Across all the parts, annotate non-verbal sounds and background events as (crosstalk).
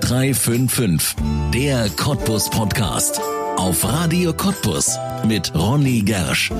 0355, der Cottbus Podcast. Auf Radio Cottbus mit Ronny Gersch.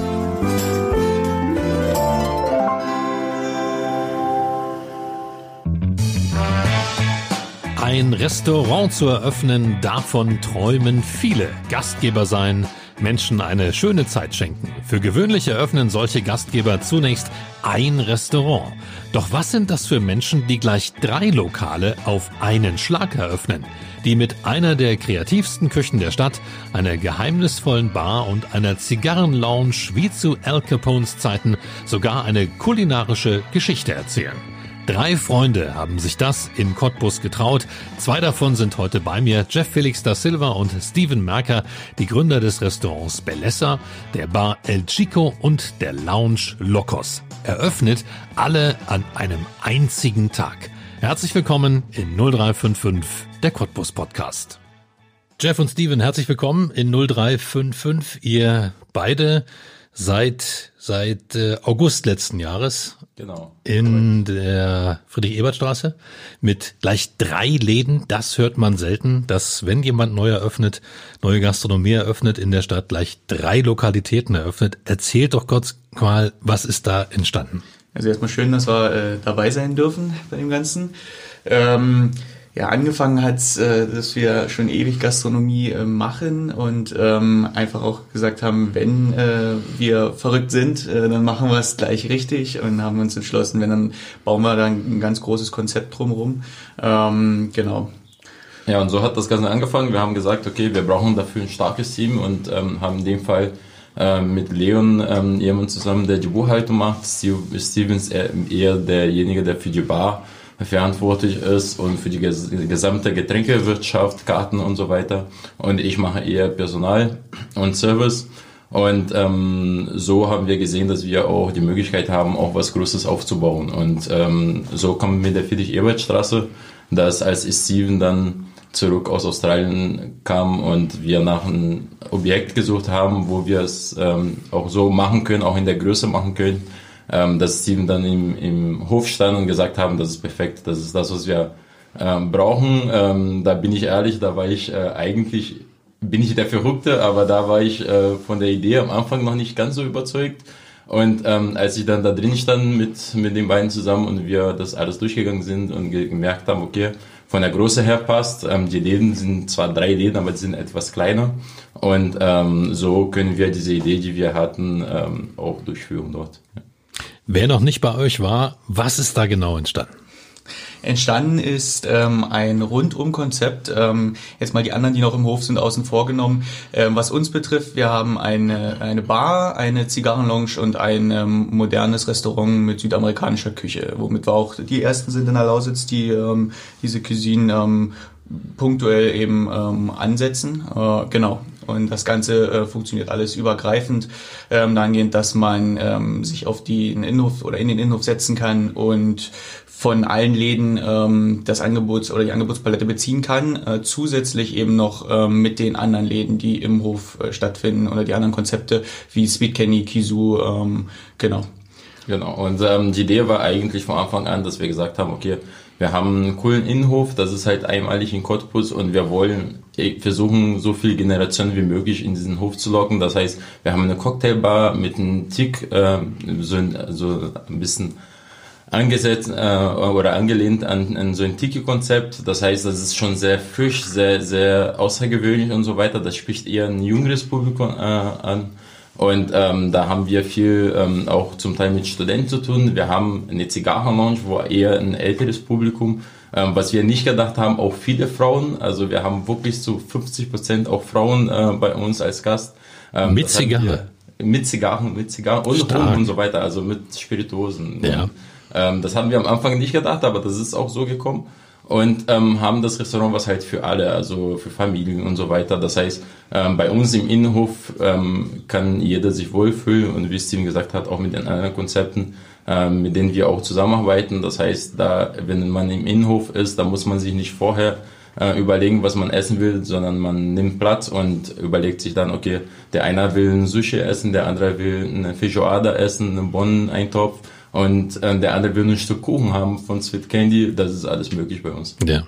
Ein Restaurant zu eröffnen, davon träumen viele. Gastgeber sein, Menschen eine schöne Zeit schenken. Für gewöhnlich eröffnen solche Gastgeber zunächst ein Restaurant. Doch was sind das für Menschen, die gleich drei Lokale auf einen Schlag eröffnen? Die mit einer der kreativsten Küchen der Stadt, einer geheimnisvollen Bar und einer Zigarrenlounge wie zu Al Capones Zeiten sogar eine kulinarische Geschichte erzählen. Drei Freunde haben sich das in Cottbus getraut. Zwei davon sind heute bei mir, Jeff Felix da Silva und Steven Merker, die Gründer des Restaurants Bellessa, der Bar El Chico und der Lounge Locos. Eröffnet alle an einem einzigen Tag. Herzlich willkommen in 0355, der Cottbus Podcast. Jeff und Steven, herzlich willkommen in 0355. Ihr beide seit seit äh, August letzten Jahres genau in der Friedrich-Ebert-Straße mit gleich drei Läden. Das hört man selten, dass wenn jemand neu eröffnet, neue Gastronomie eröffnet in der Stadt, gleich drei Lokalitäten eröffnet. Erzählt doch kurz mal, was ist da entstanden? Also erstmal schön, dass wir äh, dabei sein dürfen bei dem Ganzen. Ähm, ja, angefangen hat, äh, dass wir schon ewig Gastronomie äh, machen und ähm, einfach auch gesagt haben, wenn äh, wir verrückt sind, äh, dann machen wir es gleich richtig und haben uns entschlossen, wenn dann bauen wir dann ein ganz großes Konzept drumherum. Ähm, genau. Ja, und so hat das Ganze angefangen. Wir haben gesagt, okay, wir brauchen dafür ein starkes Team und ähm, haben in dem Fall äh, mit Leon ähm, jemand zusammen, der die Buchhaltung macht. Steve, Stevens eher derjenige, der für die Bar verantwortlich ist und für die gesamte Getränkewirtschaft, Karten und so weiter. Und ich mache eher Personal und Service. Und ähm, so haben wir gesehen, dass wir auch die Möglichkeit haben, auch was Großes aufzubauen. Und ähm, so kommen wir der Friedrich-Ebert-Straße, dass als Steven dann zurück aus Australien kam und wir nach einem Objekt gesucht haben, wo wir es ähm, auch so machen können, auch in der Größe machen können, ähm, dass Steven dann im, im Hof stand und gesagt haben, das ist perfekt, das ist das, was wir ähm, brauchen. Ähm, da bin ich ehrlich, da war ich äh, eigentlich, bin ich der Verrückte, aber da war ich äh, von der Idee am Anfang noch nicht ganz so überzeugt. Und ähm, als ich dann da drin stand mit, mit den beiden zusammen und wir das alles durchgegangen sind und gemerkt haben, okay, von der Größe her passt. Ähm, die Läden sind zwar drei Läden, aber die sind etwas kleiner. Und ähm, so können wir diese Idee, die wir hatten, ähm, auch durchführen dort. Ja. Wer noch nicht bei euch war, was ist da genau entstanden? Entstanden ist ähm, ein Rundum-Konzept. Ähm, jetzt mal die anderen, die noch im Hof sind, außen vor genommen. Ähm, was uns betrifft, wir haben eine, eine Bar, eine Zigarrenlounge und ein ähm, modernes Restaurant mit südamerikanischer Küche, womit wir auch die ersten sind in der Lausitz, die ähm, diese Cuisine ähm, punktuell eben ähm, ansetzen. Äh, genau. Und das Ganze äh, funktioniert alles übergreifend, ähm, dahingehend, dass man ähm, sich auf den Innenhof oder in den Innenhof setzen kann und von allen Läden ähm, das Angebot oder die Angebotspalette beziehen kann, äh, zusätzlich eben noch ähm, mit den anderen Läden, die im Hof äh, stattfinden oder die anderen Konzepte wie Sweet Kenny, Kizu, ähm, genau. Genau, und ähm, die Idee war eigentlich von Anfang an, dass wir gesagt haben, okay, wir haben einen coolen Innenhof, das ist halt einmalig in Cottbus und wir wollen eh, versuchen, so viele Generationen wie möglich in diesen Hof zu locken. Das heißt, wir haben eine Cocktailbar mit einem Tick, äh, so, ein, so ein bisschen angesetzt äh, oder angelehnt an, an so ein Tiki-Konzept. Das heißt, das ist schon sehr frisch, sehr, sehr außergewöhnlich und so weiter. Das spricht eher ein jüngeres Publikum äh, an. Und ähm, da haben wir viel ähm, auch zum Teil mit Studenten zu tun. Wir haben eine Zigarrenlounge, wo eher ein älteres Publikum, ähm, was wir nicht gedacht haben, auch viele Frauen. Also wir haben wirklich zu 50 Prozent auch Frauen äh, bei uns als Gast. Ähm, mit Zigarre? Mit Zigarren, mit Zigarren und Rum und so weiter, also mit Spirituosen. Ja. Und, ähm, das haben wir am Anfang nicht gedacht, aber das ist auch so gekommen und ähm, haben das Restaurant was halt für alle, also für Familien und so weiter. Das heißt, ähm, bei uns im Innenhof ähm, kann jeder sich wohlfühlen und wie Steven gesagt hat, auch mit den anderen Konzepten, ähm, mit denen wir auch zusammenarbeiten. Das heißt, da, wenn man im Innenhof ist, da muss man sich nicht vorher äh, überlegen, was man essen will, sondern man nimmt Platz und überlegt sich dann, okay, der eine will ein Sushi essen, der andere will eine Feijoada essen, einen Bohneneintopf und äh, der andere will ein Stück Kuchen haben von Sweet Candy, das ist alles möglich bei uns. Ja.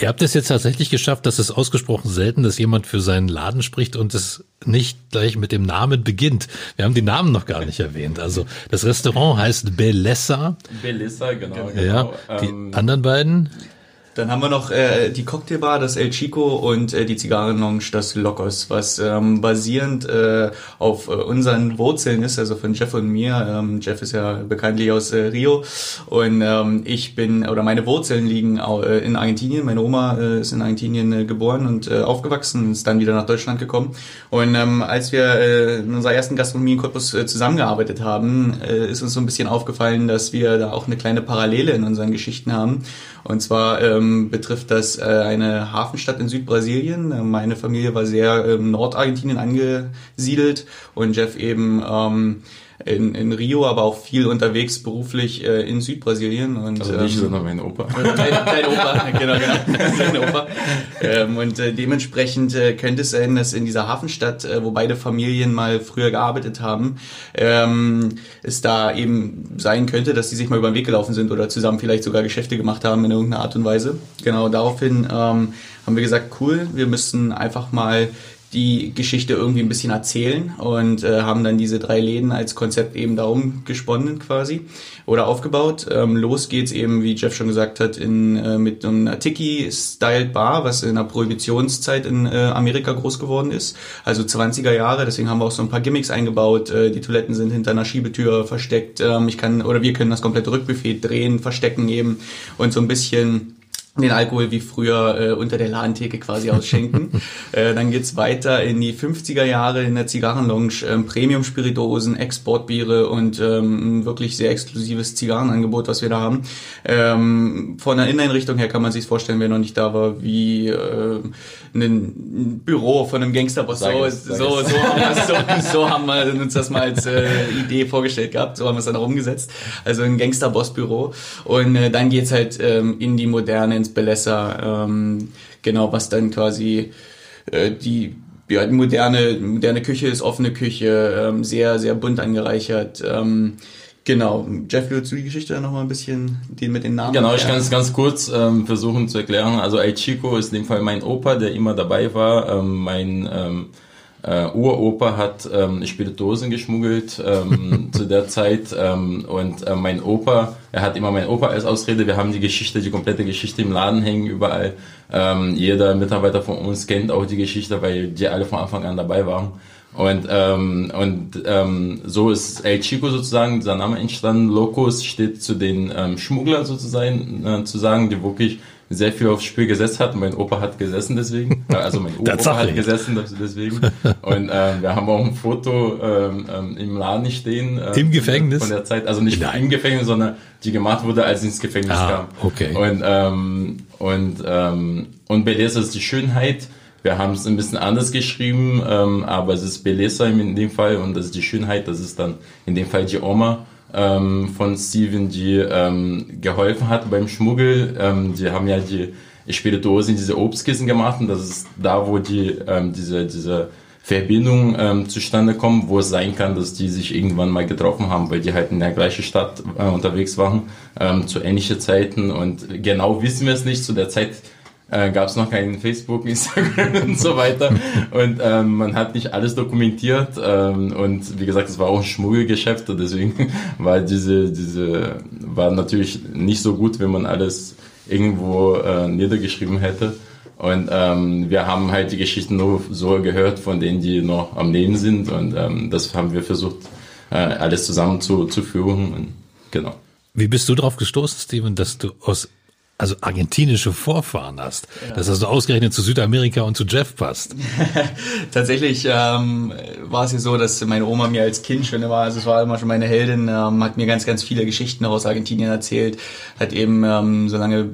Ihr habt es jetzt tatsächlich geschafft, dass es ausgesprochen selten, dass jemand für seinen Laden spricht und es nicht gleich mit dem Namen beginnt. Wir haben die Namen noch gar nicht erwähnt. Also das Restaurant heißt Bellessa. Bellessa, genau. Ja, genau. die Ähm, anderen beiden? Dann haben wir noch äh, die Cocktailbar, das El Chico und äh, die Zigarrenlounge, das Locos, was ähm, basierend äh, auf äh, unseren Wurzeln ist, also von Jeff und mir. Ähm, Jeff ist ja bekanntlich aus äh, Rio und ähm, ich bin, oder meine Wurzeln liegen äh, in Argentinien. Meine Oma äh, ist in Argentinien äh, geboren und äh, aufgewachsen, ist dann wieder nach Deutschland gekommen. Und ähm, als wir äh, in unserer ersten Gastronomie in Cottbus äh, zusammengearbeitet haben, äh, ist uns so ein bisschen aufgefallen, dass wir da auch eine kleine Parallele in unseren Geschichten haben. Und zwar ähm, betrifft das äh, eine Hafenstadt in Südbrasilien. Äh, Meine Familie war sehr im Nordargentinien angesiedelt und Jeff eben ähm, in, in Rio, aber auch viel unterwegs beruflich äh, in Südbrasilien. Und, also nicht, ähm, sondern mein Opa. (laughs) Dein, dein Opa, genau, genau, (laughs) dein Opa. Ähm, und äh, dementsprechend äh, könnte es sein, dass in dieser Hafenstadt, äh, wo beide Familien mal früher gearbeitet haben, ähm, es da eben sein könnte, dass die sich mal über den Weg gelaufen sind oder zusammen vielleicht sogar Geschäfte gemacht haben in irgendeiner Art und Weise. Genau, daraufhin ähm, haben wir gesagt, cool, wir müssen einfach mal die Geschichte irgendwie ein bisschen erzählen und äh, haben dann diese drei Läden als Konzept eben darum gesponnen quasi oder aufgebaut. Ähm, los geht's eben, wie Jeff schon gesagt hat, in, äh, mit einer Tiki-Styled Bar, was in der Prohibitionszeit in äh, Amerika groß geworden ist, also 20er Jahre. Deswegen haben wir auch so ein paar Gimmicks eingebaut. Äh, die Toiletten sind hinter einer Schiebetür versteckt. Ähm, ich kann oder wir können das komplette Rückbuffet drehen, verstecken eben und so ein bisschen den Alkohol wie früher äh, unter der Ladentheke quasi ausschenken. (laughs) äh, dann geht's weiter in die 50er Jahre in der Zigarrenlounge, ähm, Premium-Spirituosen, Exportbiere und ähm, ein wirklich sehr exklusives Zigarrenangebot, was wir da haben. Ähm, von der Inneneinrichtung her kann man sich vorstellen, wer noch nicht da war, wie äh, ein Büro von einem Gangsterboss. So, es, so, so, haben wir es- so, so haben wir uns das mal als äh, Idee vorgestellt gehabt, so haben wir es dann auch umgesetzt. Also ein Gangsterboss-Büro. Und äh, dann geht's halt ähm, in die Moderne, ins Belesser, ähm, genau, was dann quasi äh, die ja, die moderne, moderne Küche ist offene Küche, ähm, sehr, sehr bunt angereichert. Ähm, genau. Jeff, willst du die Geschichte dann nochmal ein bisschen die mit den Namen? Genau, ich kann es ganz kurz ähm, versuchen zu erklären. Also El Chico ist in dem Fall mein Opa, der immer dabei war. Ähm, mein ähm, äh, Uropa hat ähm, Spirituosen geschmuggelt ähm, (laughs) zu der Zeit ähm, und äh, mein Opa, er hat immer mein Opa als Ausrede. Wir haben die Geschichte, die komplette Geschichte im Laden hängen überall. Ähm, jeder Mitarbeiter von uns kennt auch die Geschichte, weil die alle von Anfang an dabei waren. Und, ähm, und ähm, so ist El Chico sozusagen, dieser Name entstanden. Locus steht zu den ähm, Schmugglern sozusagen, äh, zu sagen, die wirklich sehr viel aufs Spiel gesetzt hat. Mein Opa hat gesessen deswegen, (laughs) äh, also mein Opa hat gesessen deswegen. (laughs) Und ähm, wir haben auch ein Foto ähm, ähm, im Laden stehen. ähm, Im Gefängnis? Von der Zeit, also nicht Nein. im Gefängnis, sondern die gemacht wurde, als sie ins Gefängnis Ah, kam. okay. Und, ähm, und, ähm, und Beleza ist die Schönheit. Wir haben es ein bisschen anders geschrieben, ähm, aber es ist Beleza in dem Fall und das ist die Schönheit. Das ist dann in dem Fall die Oma ähm, von Steven, die ähm, geholfen hat beim Schmuggel. Ähm, die haben ja die Spirituosen, diese Obstkissen gemacht und das ist da, wo die ähm, diese diese Verbindung ähm, zustande kommt, wo es sein kann, dass die sich irgendwann mal getroffen haben, weil die halt in der gleichen Stadt äh, unterwegs waren ähm, zu ähnlichen Zeiten und genau wissen wir es nicht. Zu der Zeit äh, gab es noch keinen Facebook, (laughs) Instagram und so weiter und ähm, man hat nicht alles dokumentiert ähm, und wie gesagt, es war auch ein Schmuggelgeschäft deswegen (laughs) war diese diese war natürlich nicht so gut, wenn man alles irgendwo äh, niedergeschrieben hätte. Und ähm, wir haben halt die Geschichten nur so gehört von denen, die noch am Leben sind. Und ähm, das haben wir versucht, äh, alles zusammen zu, zu führen. Und, genau. Wie bist du drauf gestoßen, Steven, dass du aus also argentinische Vorfahren hast, dass das so ausgerechnet zu Südamerika und zu Jeff passt? (laughs) Tatsächlich ähm, war es ja so, dass meine Oma mir als Kind schon immer, also es war immer schon meine Heldin, ähm, hat mir ganz, ganz viele Geschichten aus Argentinien erzählt, hat eben ähm, so lange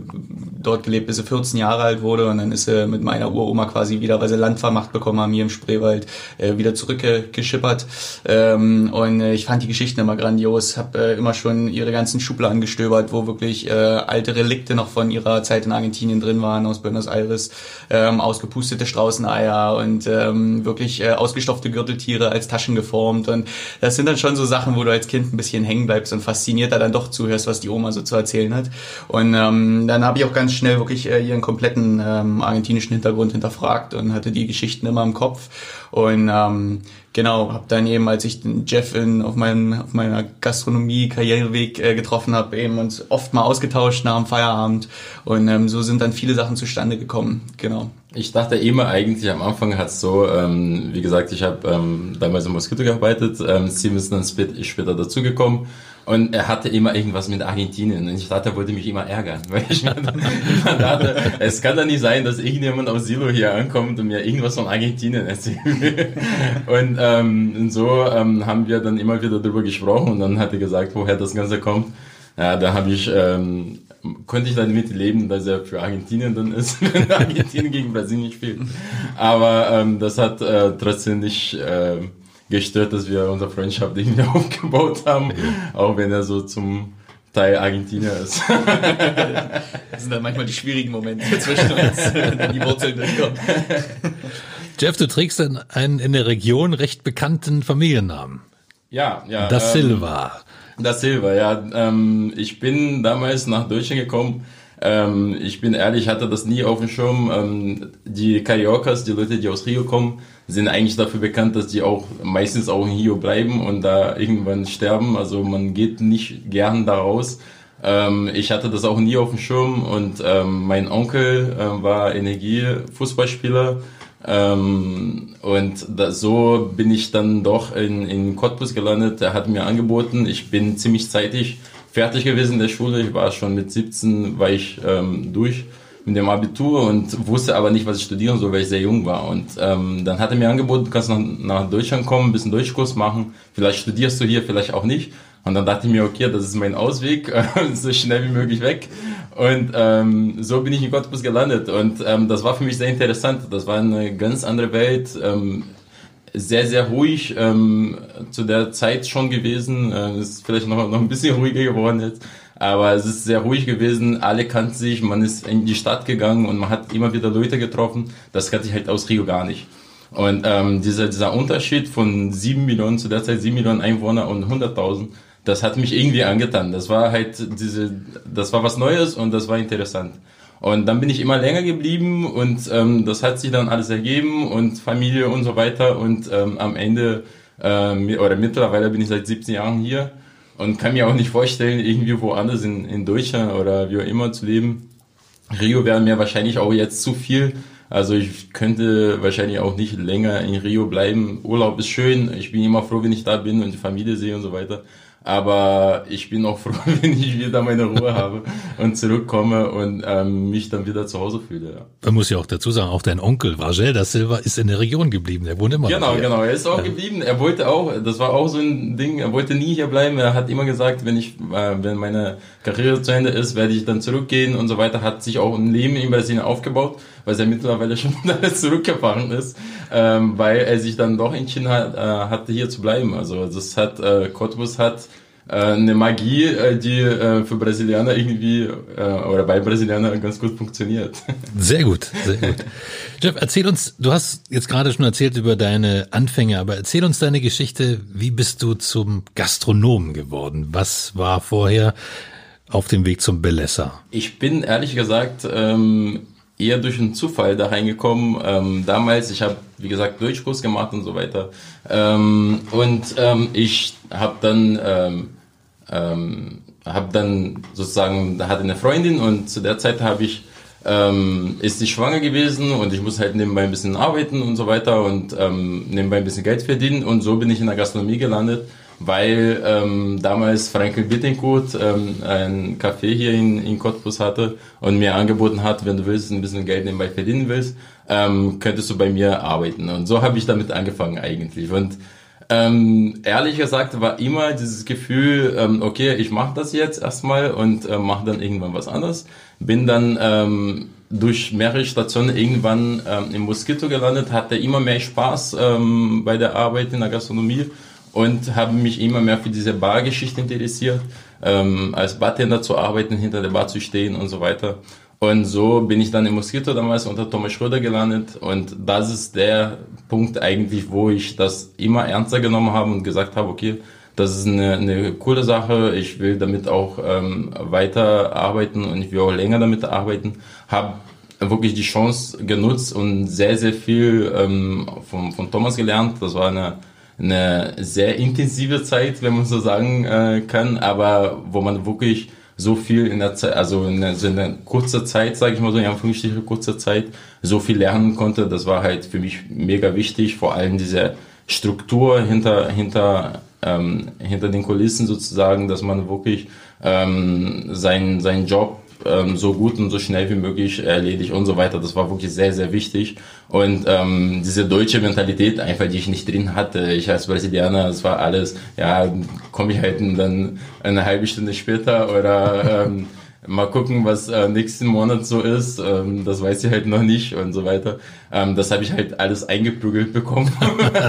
dort gelebt, bis sie 14 Jahre alt wurde und dann ist sie mit meiner Uroma quasi wieder, weil sie Landvermacht bekommen haben hier im Spreewald, äh, wieder zurückgeschippert. Ähm, und äh, ich fand die Geschichten immer grandios, habe äh, immer schon ihre ganzen Schubladen gestöbert, wo wirklich äh, alte Relikte noch von ihrer Zeit in Argentinien drin waren, aus Buenos Aires, ähm, ausgepustete Straußeneier und ähm, wirklich äh, ausgestopfte Gürteltiere als Taschen geformt. Und das sind dann schon so Sachen, wo du als Kind ein bisschen hängen bleibst und faszinierter dann doch zuhörst, was die Oma so zu erzählen hat. Und ähm, dann habe ich auch ganz schnell wirklich äh, ihren kompletten ähm, argentinischen Hintergrund hinterfragt und hatte die Geschichten immer im Kopf. Und ähm, genau, habe dann eben, als ich den Jeff in, auf, meinem, auf meiner Gastronomie-Karriereweg äh, getroffen habe, eben uns oft mal ausgetauscht nach dem Feierabend. Und ähm, so sind dann viele Sachen zustande gekommen. Genau. Ich dachte immer eigentlich am Anfang hat so, ähm, wie gesagt, ich habe ähm, damals im Moskito gearbeitet, ähm, Steven ist dann später dazugekommen und er hatte immer irgendwas mit Argentinien und ich dachte, er wollte mich immer ärgern, (laughs) weil ich immer dachte, es kann doch nicht sein, dass irgendjemand aus Silo hier ankommt und mir irgendwas von Argentinien erzählt. (laughs) und, ähm, und so ähm, haben wir dann immer wieder darüber gesprochen und dann hat er gesagt, woher das Ganze kommt. Ja, da habe ich ähm, konnte ich dann mit leben, dass er für Argentinien dann ist, (laughs) wenn Argentinien gegen Brasilien spielt. Aber ähm, das hat äh, trotzdem nicht äh, gestört, dass wir unsere Freundschaft irgendwie (laughs) aufgebaut haben, auch wenn er so zum Teil Argentinier ist. (laughs) das sind dann manchmal die schwierigen Momente zwischen uns, (laughs) wenn die Wurzeln durchkommen. Jeff, du trägst einen in der Region recht bekannten Familiennamen. Ja, ja. Da ähm, Silva. Das Silva, ja. Ähm, ich bin damals nach Deutschland gekommen. Ähm, ich bin ehrlich, hatte das nie auf dem Schirm. Ähm, die Cariocas, die Leute, die aus Rio kommen, sind eigentlich dafür bekannt, dass die auch meistens auch in Rio bleiben und da irgendwann sterben. Also man geht nicht gern da raus. Ähm, ich hatte das auch nie auf dem Schirm und ähm, mein Onkel äh, war Energiefußballspieler ähm, und da, so bin ich dann doch in, in Cottbus gelandet. Er hat mir angeboten, ich bin ziemlich zeitig fertig gewesen in der Schule. Ich war schon mit 17, war ich ähm, durch mit dem Abitur und wusste aber nicht, was ich studieren soll, weil ich sehr jung war. Und ähm, dann hat er mir angeboten, du kannst nach, nach Deutschland kommen, ein bisschen Deutschkurs machen. Vielleicht studierst du hier, vielleicht auch nicht. Und dann dachte ich mir, okay, das ist mein Ausweg, (laughs) so schnell wie möglich weg. Und ähm, so bin ich in Cottbus gelandet. Und ähm, das war für mich sehr interessant. Das war eine ganz andere Welt. Ähm, sehr, sehr ruhig ähm, zu der Zeit schon gewesen. Äh, ist vielleicht noch, noch ein bisschen ruhiger geworden jetzt. Aber es ist sehr ruhig gewesen. Alle kannten sich. Man ist in die Stadt gegangen und man hat immer wieder Leute getroffen. Das kannte ich halt aus Rio gar nicht. Und ähm, dieser, dieser Unterschied von sieben Millionen, zu der Zeit sieben Millionen Einwohner und 100.000, das hat mich irgendwie angetan. Das war halt diese, das war was Neues und das war interessant. Und dann bin ich immer länger geblieben und ähm, das hat sich dann alles ergeben und Familie und so weiter. Und ähm, am Ende ähm, oder mittlerweile bin ich seit 17 Jahren hier und kann mir auch nicht vorstellen, irgendwie woanders in, in Deutschland oder wie auch immer zu leben. Rio wäre mir wahrscheinlich auch jetzt zu viel. Also ich könnte wahrscheinlich auch nicht länger in Rio bleiben. Urlaub ist schön. Ich bin immer froh, wenn ich da bin und die Familie sehe und so weiter. Aber ich bin auch (laughs) froh, wenn ich wieder meine Ruhe habe und zurückkomme und ähm, mich dann wieder zu Hause fühle. Ja. Man muss ja auch dazu sagen, auch dein Onkel Vagel da Silva ist in der Region geblieben. Er wohnt immer Genau, noch genau. Er ist auch geblieben. Er wollte auch, das war auch so ein Ding, er wollte nie hier bleiben. Er hat immer gesagt, wenn ich, äh, wenn meine Karriere zu Ende ist, werde ich dann zurückgehen und so weiter. Hat sich auch ein Leben in Brasilien aufgebaut, weil er mittlerweile (laughs) schon zurückgefahren ist, ähm, weil er sich dann doch entschieden hat, äh, hatte hier zu bleiben. Also das hat, äh, Cottbus hat äh, eine Magie, äh, die äh, für Brasilianer irgendwie oder bei Brasilianern ganz gut funktioniert. (laughs) Sehr gut, sehr gut. Jeff, erzähl uns, du hast jetzt gerade schon erzählt über deine Anfänge, aber erzähl uns deine Geschichte. Wie bist du zum Gastronomen geworden? Was war vorher auf dem Weg zum Belesser? Ich bin ehrlich gesagt ähm, eher durch einen Zufall da reingekommen. Ähm, damals, ich habe, wie gesagt, Deutschkurs gemacht und so weiter. Ähm, und ähm, ich habe dann, ähm, ähm, habe dann sozusagen, da hatte eine Freundin und zu der Zeit habe ich, ähm, ist sie schwanger gewesen und ich muss halt nebenbei ein bisschen arbeiten und so weiter und ähm, nebenbei ein bisschen Geld verdienen und so bin ich in der Gastronomie gelandet weil ähm, damals Frankel Bittencourt ähm, ein Café hier in, in Cottbus hatte und mir angeboten hat, wenn du willst, ein bisschen Geld nebenbei verdienen willst, ähm, könntest du bei mir arbeiten. Und so habe ich damit angefangen eigentlich. Und ähm, ehrlich gesagt war immer dieses Gefühl, ähm, okay, ich mache das jetzt erstmal und äh, mache dann irgendwann was anderes. Bin dann ähm, durch mehrere Stationen irgendwann ähm, im Mosquito gelandet, hatte immer mehr Spaß ähm, bei der Arbeit in der Gastronomie und habe mich immer mehr für diese Bargeschichte interessiert. ähm, als Bartender zu arbeiten, hinter der Bar zu stehen und so weiter. Und so bin ich dann im Mosquito damals unter Thomas Schröder gelandet. Und das ist der Punkt eigentlich, wo ich das immer ernster genommen habe und gesagt habe, okay, das ist eine, eine coole Sache. Ich will damit auch ähm, weiter arbeiten und ich will auch länger damit arbeiten. Habe wirklich die Chance genutzt und sehr, sehr viel ähm, von, von Thomas gelernt. Das war eine, eine sehr intensive Zeit, wenn man so sagen äh, kann, aber wo man wirklich so viel in der Zeit, also in, der, so in der kurzer Zeit, sage ich mal so, in Anführungsstrichen kurzer Zeit, so viel lernen konnte. Das war halt für mich mega wichtig, vor allem diese Struktur hinter, hinter, ähm, hinter den Kulissen sozusagen, dass man wirklich ähm, seinen, seinen Job ähm, so gut und so schnell wie möglich erledigt und so weiter. Das war wirklich sehr, sehr wichtig. Und ähm, diese deutsche Mentalität einfach, die ich nicht drin hatte. Ich als Brasilianer, das war alles, ja, komme ich halt dann eine halbe Stunde später oder ähm, Mal gucken, was äh, nächsten Monat so ist. Ähm, das weiß ich halt noch nicht und so weiter. Ähm, das habe ich halt alles eingeprügelt bekommen.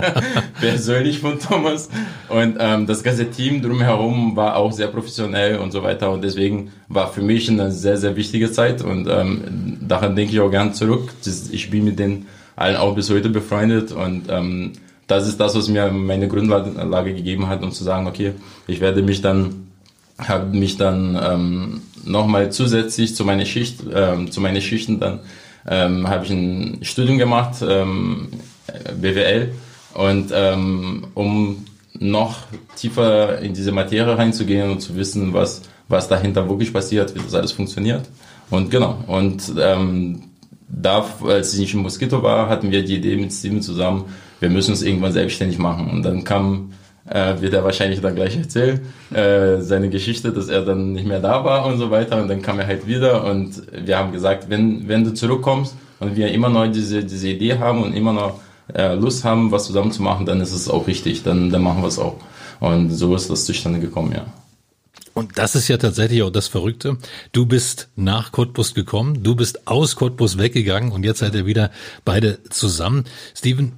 (laughs) Persönlich von Thomas. Und ähm, das ganze Team drumherum war auch sehr professionell und so weiter. Und deswegen war für mich eine sehr, sehr wichtige Zeit. Und ähm, daran denke ich auch gern zurück. Ich bin mit denen allen auch bis heute befreundet. Und ähm, das ist das, was mir meine Grundlage gegeben hat, um zu sagen, okay, ich werde mich dann habe mich dann ähm, nochmal zusätzlich zu meiner Schicht, ähm, zu meinen Schichten dann ähm, habe ich ein Studium gemacht, ähm, BWL und ähm, um noch tiefer in diese Materie reinzugehen und zu wissen, was was dahinter wirklich passiert, wie das alles funktioniert. Und genau und ähm, da, als ich in Mosquito war, hatten wir die Idee mit Steven zusammen, wir müssen uns irgendwann selbstständig machen. Und dann kam äh, wird er wahrscheinlich dann gleich erzählen, äh, seine Geschichte, dass er dann nicht mehr da war und so weiter. Und dann kam er halt wieder und wir haben gesagt, wenn, wenn du zurückkommst und wir immer noch diese, diese Idee haben und immer noch äh, Lust haben, was zusammen zu machen, dann ist es auch richtig, dann, dann machen wir es auch. Und so ist das zustande gekommen, ja. Und das ist ja tatsächlich auch das Verrückte. Du bist nach Cottbus gekommen, du bist aus Cottbus weggegangen und jetzt seid ihr wieder beide zusammen. Steven,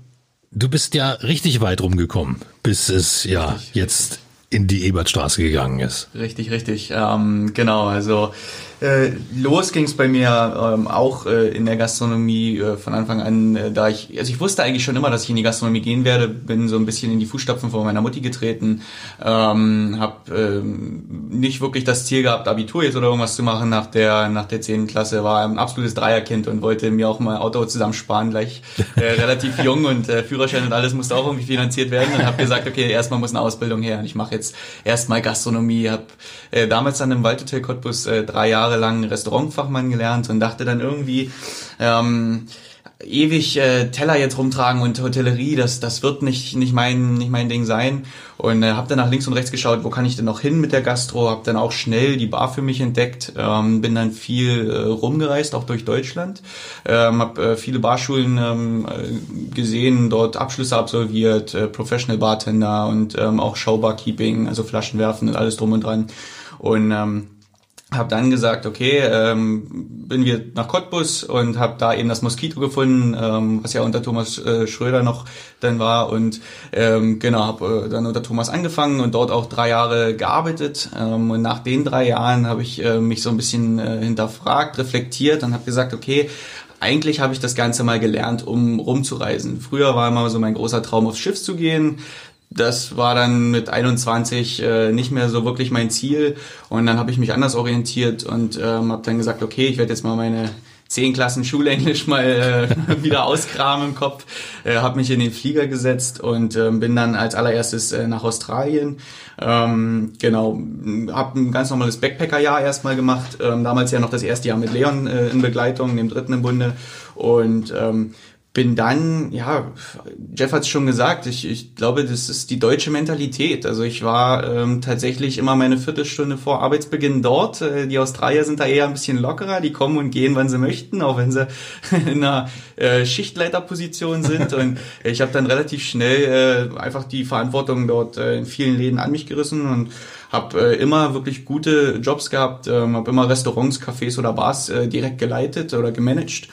Du bist ja richtig weit rumgekommen, bis es ja richtig, jetzt in die Ebertstraße gegangen ist. Richtig, richtig. Ähm, genau, also äh, los ging es bei mir ähm, auch äh, in der Gastronomie äh, von Anfang an, äh, da ich, also ich wusste eigentlich schon immer, dass ich in die Gastronomie gehen werde, bin so ein bisschen in die Fußstapfen von meiner Mutti getreten, ähm, habe ähm, nicht wirklich das Ziel gehabt, Abitur jetzt oder irgendwas zu machen nach der nach der 10. Klasse, war ein absolutes Dreierkind und wollte mir auch mal Auto zusammensparen, gleich äh, (laughs) relativ jung und äh, Führerschein und alles musste auch irgendwie finanziert werden und habe gesagt, okay, erstmal muss eine Ausbildung her und ich mache jetzt erstmal Gastronomie, habe damals dann im Waldhotel Cottbus drei Jahre Jahre lang Restaurantfachmann gelernt und dachte dann irgendwie, ähm, ewig äh, Teller jetzt rumtragen und Hotellerie, das das wird nicht nicht mein nicht mein Ding sein. Und äh, habe dann nach links und rechts geschaut, wo kann ich denn noch hin mit der Gastro, habe dann auch schnell die Bar für mich entdeckt, ähm, bin dann viel äh, rumgereist, auch durch Deutschland, ähm, habe äh, viele Barschulen ähm, äh, gesehen, dort Abschlüsse absolviert, äh, Professional Bartender und ähm, auch Showbarkeeping, also Flaschen werfen und alles drum und dran. Und ähm, habe dann gesagt, okay, ähm, bin wir nach Cottbus und habe da eben das Moskito gefunden, ähm, was ja unter Thomas äh, Schröder noch dann war und ähm, genau habe äh, dann unter Thomas angefangen und dort auch drei Jahre gearbeitet ähm, und nach den drei Jahren habe ich äh, mich so ein bisschen äh, hinterfragt, reflektiert und habe gesagt, okay, eigentlich habe ich das Ganze mal gelernt, um rumzureisen. Früher war immer so mein großer Traum, aufs Schiff zu gehen das war dann mit 21 äh, nicht mehr so wirklich mein Ziel. Und dann habe ich mich anders orientiert und ähm, habe dann gesagt, okay, ich werde jetzt mal meine zehn Klassen Schulenglisch mal äh, (laughs) wieder auskramen im Kopf, äh, habe mich in den Flieger gesetzt und äh, bin dann als allererstes äh, nach Australien. Ähm, genau, habe ein ganz normales Backpacker-Jahr erstmal gemacht, ähm, damals ja noch das erste Jahr mit Leon äh, in Begleitung, dem dritten im Bunde. Und ähm, bin dann, ja, Jeff hat es schon gesagt, ich, ich glaube, das ist die deutsche Mentalität. Also ich war ähm, tatsächlich immer meine Viertelstunde vor Arbeitsbeginn dort. Äh, die Australier sind da eher ein bisschen lockerer, die kommen und gehen, wann sie möchten, auch wenn sie (laughs) in einer äh, Schichtleiterposition sind. Und ich habe dann relativ schnell äh, einfach die Verantwortung dort äh, in vielen Läden an mich gerissen und habe äh, immer wirklich gute Jobs gehabt, ähm, habe immer Restaurants, Cafés oder Bars äh, direkt geleitet oder gemanagt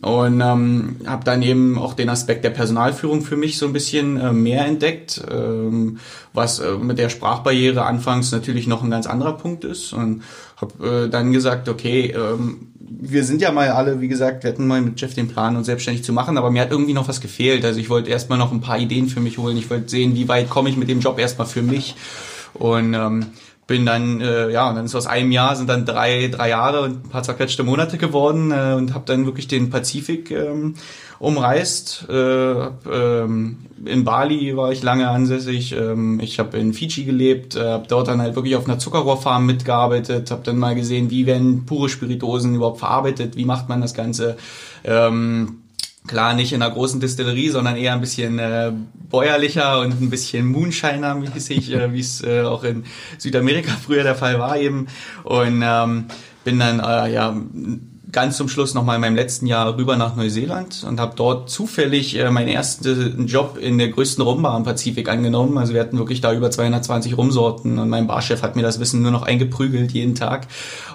und ähm, habe dann eben auch den Aspekt der Personalführung für mich so ein bisschen äh, mehr entdeckt, ähm, was äh, mit der Sprachbarriere anfangs natürlich noch ein ganz anderer Punkt ist und habe äh, dann gesagt, okay, ähm, wir sind ja mal alle, wie gesagt, wir hatten mal mit Jeff den Plan, uns selbstständig zu machen, aber mir hat irgendwie noch was gefehlt. Also ich wollte erstmal noch ein paar Ideen für mich holen. Ich wollte sehen, wie weit komme ich mit dem Job erstmal für mich und ähm, bin dann, äh, ja, und dann ist aus einem Jahr sind dann drei, drei Jahre und ein paar zerquetschte Monate geworden äh, und habe dann wirklich den Pazifik ähm, umreist. Äh, hab, ähm, in Bali war ich lange ansässig. Ähm, ich habe in Fiji gelebt, äh, habe dort dann halt wirklich auf einer Zuckerrohrfarm mitgearbeitet, habe dann mal gesehen, wie werden pure Spiritosen überhaupt verarbeitet, wie macht man das Ganze. Ähm, Klar, nicht in einer großen Distillerie, sondern eher ein bisschen äh, bäuerlicher und ein bisschen Moonshiner-mäßig, äh, wie es äh, auch in Südamerika früher der Fall war eben. Und ähm, bin dann äh, ja ganz zum Schluss noch mal in meinem letzten Jahr rüber nach Neuseeland und habe dort zufällig äh, meinen ersten Job in der größten Rumbar am Pazifik angenommen. Also wir hatten wirklich da über 220 Rumsorten und mein Barchef hat mir das Wissen nur noch eingeprügelt jeden Tag.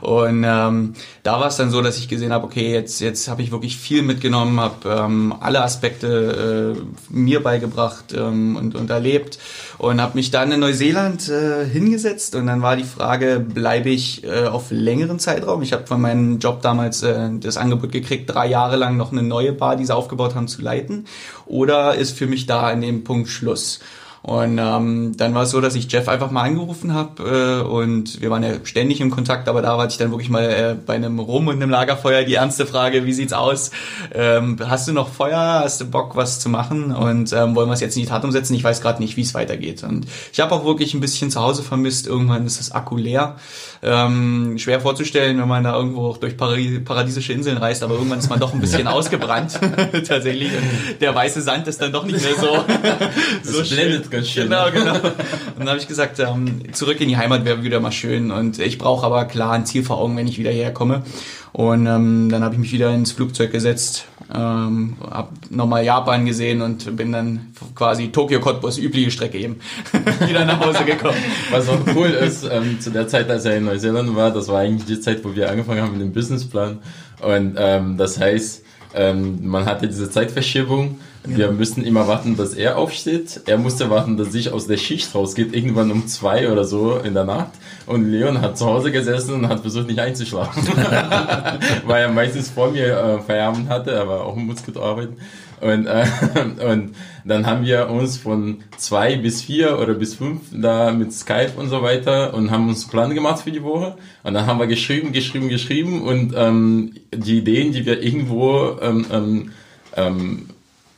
Und ähm, da war es dann so, dass ich gesehen habe, okay, jetzt jetzt habe ich wirklich viel mitgenommen, habe ähm, alle Aspekte äh, mir beigebracht ähm, und, und erlebt und habe mich dann in Neuseeland äh, hingesetzt und dann war die Frage, bleibe ich äh, auf längeren Zeitraum? Ich habe von meinem Job damals äh, das Angebot gekriegt, drei Jahre lang noch eine neue Bar, die sie aufgebaut haben, zu leiten oder ist für mich da in dem Punkt Schluss? Und ähm, dann war es so, dass ich Jeff einfach mal angerufen habe äh, und wir waren ja ständig im Kontakt, aber da hatte ich dann wirklich mal äh, bei einem Rum und einem Lagerfeuer die ernste Frage, wie sieht's aus? Ähm, hast du noch Feuer? Hast du Bock, was zu machen? Und ähm, wollen wir es jetzt in die Tat umsetzen? Ich weiß gerade nicht, wie es weitergeht. Und ich habe auch wirklich ein bisschen zu Hause vermisst. Irgendwann ist das Akku leer. Ähm, schwer vorzustellen, wenn man da irgendwo auch durch paradiesische Inseln reist, aber irgendwann ist man doch ein bisschen (laughs) ausgebrannt (laughs) tatsächlich. Und der weiße Sand ist dann doch nicht mehr so, (laughs) so schön ganz schön. Genau, genau. Und dann habe ich gesagt, ähm, zurück in die Heimat wäre wieder mal schön. Und ich brauche aber klar ein Ziel vor Augen, wenn ich wieder herkomme. Und ähm, dann habe ich mich wieder ins Flugzeug gesetzt, ähm, habe nochmal Japan gesehen und bin dann quasi Tokio Cottbus, übliche Strecke eben, (laughs) wieder nach Hause gekommen. Was auch cool ist, ähm, zu der Zeit, als er in Neuseeland war, das war eigentlich die Zeit, wo wir angefangen haben mit dem Businessplan. Und ähm, das heißt, ähm, man hatte diese Zeitverschiebung wir müssen immer warten, dass er aufsteht. Er musste warten, dass ich aus der Schicht rausgeht, irgendwann um zwei oder so in der Nacht. Und Leon hat zu Hause gesessen und hat versucht, nicht einzuschlafen. (laughs) Weil er meistens vor mir äh, Feierabend hatte, er war auch im Muskel arbeiten. Und, äh, (laughs) und dann haben wir uns von zwei bis vier oder bis fünf da mit Skype und so weiter und haben uns einen Plan gemacht für die Woche. Und dann haben wir geschrieben, geschrieben, geschrieben und ähm, die Ideen, die wir irgendwo ähm, ähm, ähm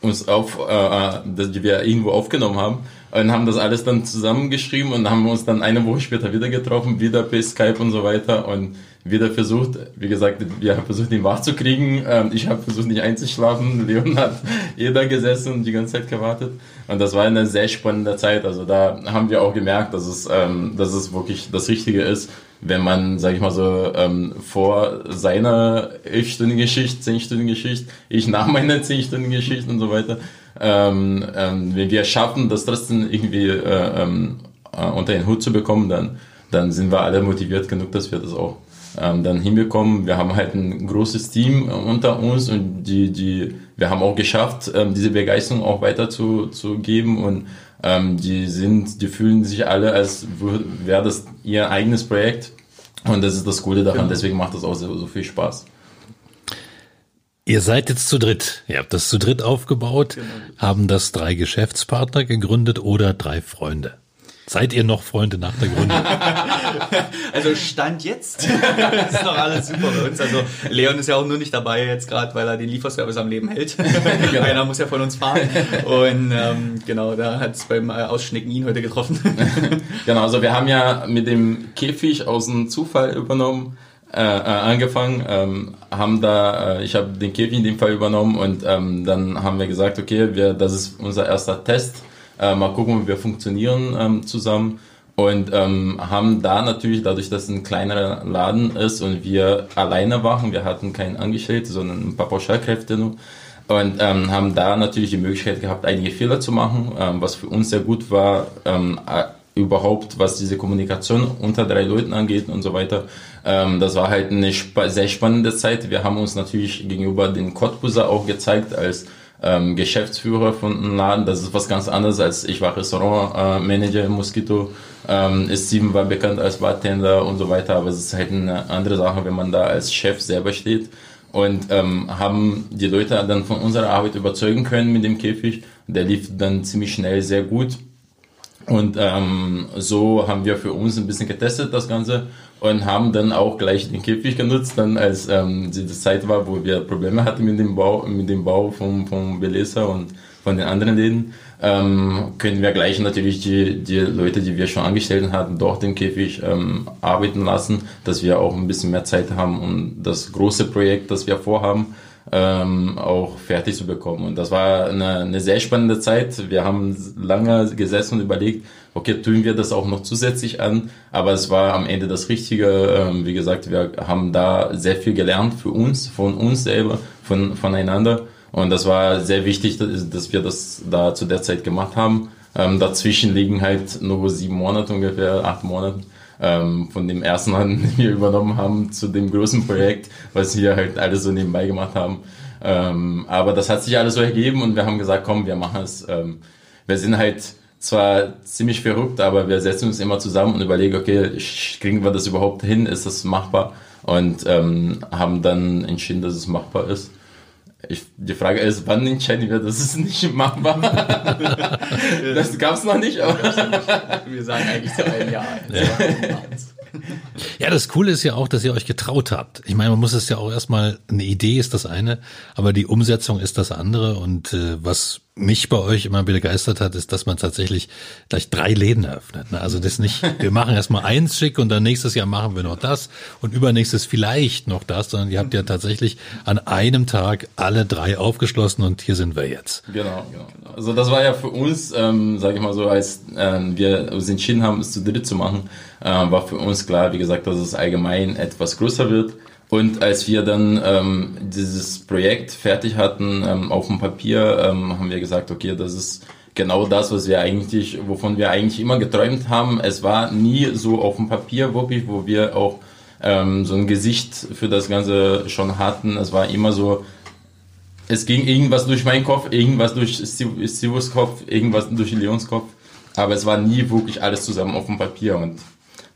uns auf, äh, die wir irgendwo aufgenommen haben und haben das alles dann zusammengeschrieben und haben uns dann eine Woche später wieder getroffen, wieder per Skype und so weiter und wieder versucht, wie gesagt, wir haben versucht, ihn wach zu kriegen. Ähm, ich habe versucht, nicht einzuschlafen. (laughs) Leon hat jeder gesessen und die ganze Zeit gewartet. Und das war eine sehr spannende Zeit. Also da haben wir auch gemerkt, dass es, ähm, dass es wirklich das Richtige ist, wenn man, sag ich mal so, ähm, vor seiner 11-stündigen Schicht, 10-stündigen Schicht, ich nach meiner 10-stündigen Schicht und so weiter, wenn wir schaffen, das trotzdem irgendwie äh, äh, unter den Hut zu bekommen, dann, dann sind wir alle motiviert genug, dass wir das auch ähm, dann hinbekommen. Wir haben halt ein großes Team unter uns und die, die, wir haben auch geschafft, ähm, diese Begeisterung auch weiter zu, zu geben und ähm, die sind, die fühlen sich alle, als wäre das ihr eigenes Projekt. Und das ist das Coole daran, genau. deswegen macht das auch so, so viel Spaß. Ihr seid jetzt zu dritt. Ihr habt das zu dritt aufgebaut, genau. haben das drei Geschäftspartner gegründet oder drei Freunde. Seid ihr noch Freunde nach der Gründung? (laughs) also Stand jetzt (laughs) ist noch alles super bei uns. Also Leon ist ja auch nur nicht dabei jetzt gerade, weil er den Lieferservice am Leben hält. (laughs) genau. Einer muss ja von uns fahren. Und ähm, genau, da hat es beim Ausschnicken ihn heute getroffen. genau, also wir haben ja mit dem Käfig aus dem Zufall übernommen. Äh, äh, angefangen, ähm, haben da, äh, ich habe den Käfig in dem Fall übernommen und ähm, dann haben wir gesagt, okay, wir, das ist unser erster Test äh, mal gucken, wie wir funktionieren ähm, zusammen. Und ähm, haben da natürlich, dadurch, dass es ein kleinerer Laden ist und wir alleine waren, wir hatten keinen Angestellten, sondern ein paar Pauschalkräfte nur, und ähm, haben da natürlich die Möglichkeit gehabt, einige Fehler zu machen, ähm, was für uns sehr gut war, ähm, äh, überhaupt was diese Kommunikation unter drei Leuten angeht und so weiter, Ähm, das war halt eine spa sehr spannende Zeit. Wir haben uns natürlich gegenüber den Cottbuser auch gezeigt als ähm, Geschäftsführer von einem Laden. Das ist was ganz anderes als ich war Restaurantmanager äh, im Mosquito. Ähm, Steven war bekannt als Bartender und so weiter, aber es ist halt eine andere Sache, wenn man da als Chef selber steht und ähm, haben die Leute dann von unserer Arbeit überzeugen können mit dem Käfig. Der lief dann ziemlich schnell sehr gut. Und ähm, so haben wir für uns ein bisschen getestet das Ganze und haben dann auch gleich den Käfig genutzt, dann als ähm, die Zeit war, wo wir Probleme hatten mit dem Bau, mit dem Bau vom, vom Belesa und von den anderen Läden, ähm, können wir gleich natürlich die, die Leute, die wir schon angestellt hatten, dort den Käfig ähm, arbeiten lassen, dass wir auch ein bisschen mehr Zeit haben, um das große Projekt, das wir vorhaben, ähm, auch fertig zu bekommen. Und das war eine, eine sehr spannende Zeit. Wir haben lange gesessen und überlegt, okay, tun wir das auch noch zusätzlich an, aber es war am Ende das Richtige. Ähm, wie gesagt, wir haben da sehr viel gelernt für uns, von uns selber, von, voneinander. Und das war sehr wichtig, dass wir das da zu der Zeit gemacht haben. Ähm, dazwischen liegen halt nur sieben Monate ungefähr, acht Monate ähm, von dem ersten an, (laughs) den wir übernommen haben, zu dem großen Projekt, was wir halt alles so nebenbei gemacht haben. Ähm, aber das hat sich alles so ergeben und wir haben gesagt, komm, wir machen es. Ähm, wir sind halt zwar ziemlich verrückt, aber wir setzen uns immer zusammen und überlegen, okay, kriegen wir das überhaupt hin? Ist das machbar? Und ähm, haben dann entschieden, dass es machbar ist. Ich, die Frage ist, wann entscheiden wir, dass es nicht machbar (laughs) Das gab es noch nicht. Aber wir sagen eigentlich zu einem Jahr. Ja. (laughs) Ja, das Coole ist ja auch, dass ihr euch getraut habt. Ich meine, man muss es ja auch erstmal, eine Idee ist das eine, aber die Umsetzung ist das andere. Und äh, was mich bei euch immer begeistert hat, ist, dass man tatsächlich gleich drei Läden eröffnet. Ne? Also das nicht, wir machen erstmal eins schick und dann nächstes Jahr machen wir noch das und übernächstes vielleicht noch das, sondern ihr habt ja tatsächlich an einem Tag alle drei aufgeschlossen und hier sind wir jetzt. Genau, genau. Also das war ja für uns, ähm, sage ich mal so, als ähm, wir uns entschieden haben, es zu dritt zu machen, äh, war für uns klar, wie gesagt, dass es allgemein etwas größer wird und als wir dann ähm, dieses Projekt fertig hatten ähm, auf dem Papier, ähm, haben wir gesagt, okay, das ist genau das, was wir eigentlich, wovon wir eigentlich immer geträumt haben. Es war nie so auf dem Papier wirklich, wo wir auch ähm, so ein Gesicht für das Ganze schon hatten. Es war immer so, es ging irgendwas durch meinen Kopf, irgendwas durch Stivos Kopf, irgendwas durch Leons Kopf, aber es war nie wirklich alles zusammen auf dem Papier und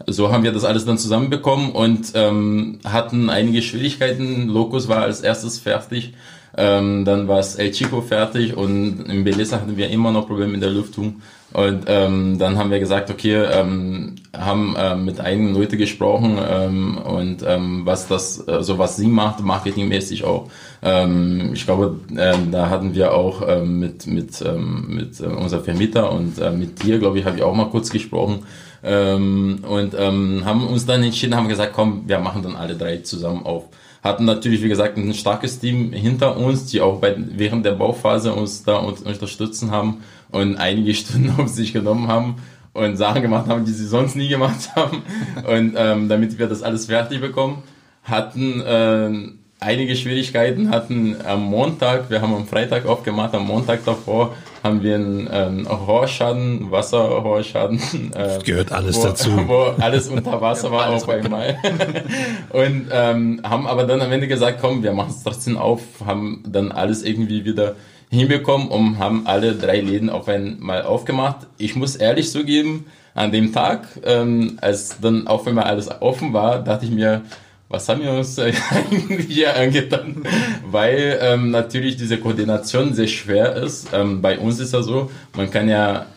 so haben wir das alles dann zusammenbekommen und ähm, hatten einige Schwierigkeiten. Locus war als erstes fertig, ähm, dann war es El Chico fertig und in Beleza hatten wir immer noch Probleme mit der Lüftung. Und ähm, dann haben wir gesagt, okay, ähm, haben äh, mit einigen Leuten gesprochen ähm, und ähm, was das, also was sie macht, marketingmäßig auch. Ähm, ich glaube, äh, da hatten wir auch ähm, mit mit ähm, mit äh, unser Vermieter und äh, mit dir, glaube ich, habe ich auch mal kurz gesprochen ähm, und ähm, haben uns dann entschieden, haben gesagt, komm, wir machen dann alle drei zusammen auf. Hatten natürlich, wie gesagt, ein starkes Team hinter uns, die auch bei, während der Bauphase uns da unterstützen haben und einige (laughs) Stunden auf sich genommen haben und Sachen gemacht haben, die sie sonst nie gemacht (laughs) haben. Und ähm, damit wir das alles fertig bekommen, hatten äh, einige Schwierigkeiten, hatten am Montag, wir haben am Freitag aufgemacht, am Montag davor haben wir einen ähm, Rohrschaden, Wasserrohrschaden. (laughs) Äh, gehört alles wo, dazu. (laughs) Wo alles unter Wasser war auf einmal. (laughs) und ähm, haben aber dann am Ende gesagt, komm, wir machen es trotzdem auf, haben dann alles irgendwie wieder hinbekommen und haben alle drei Läden auf einmal aufgemacht. Ich muss ehrlich zugeben, an dem Tag, ähm, als dann auf einmal alles offen war, dachte ich mir, was haben wir uns (laughs) eigentlich hier angetan? Weil ähm, natürlich diese Koordination sehr schwer ist. Ähm, bei uns ist ja so, man kann ja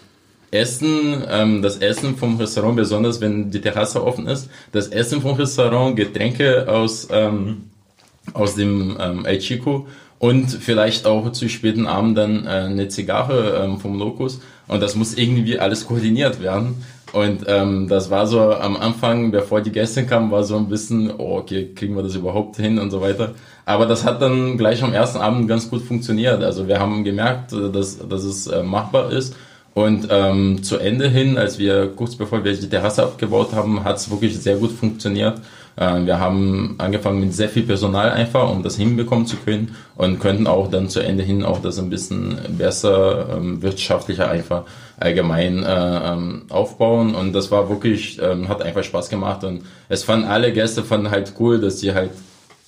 Essen, ähm, das Essen vom Restaurant, besonders wenn die Terrasse offen ist, das Essen vom Restaurant, Getränke aus, ähm, aus dem ähm, El Chico und vielleicht auch zu späten Abend dann äh, eine Zigarre ähm, vom Locus. Und das muss irgendwie alles koordiniert werden. Und ähm, das war so am Anfang, bevor die Gäste kamen, war so ein bisschen, oh, okay, kriegen wir das überhaupt hin und so weiter. Aber das hat dann gleich am ersten Abend ganz gut funktioniert. Also wir haben gemerkt, äh, dass, dass es äh, machbar ist. Und ähm, zu Ende hin, als wir kurz bevor wir die Terrasse abgebaut haben, hat es wirklich sehr gut funktioniert. Äh, wir haben angefangen mit sehr viel Personal einfach, um das hinbekommen zu können und könnten auch dann zu Ende hin auch das ein bisschen besser, ähm, wirtschaftlicher einfach allgemein äh, ähm, aufbauen. Und das war wirklich, ähm, hat einfach Spaß gemacht. Und es fanden alle Gäste fanden halt cool, dass sie halt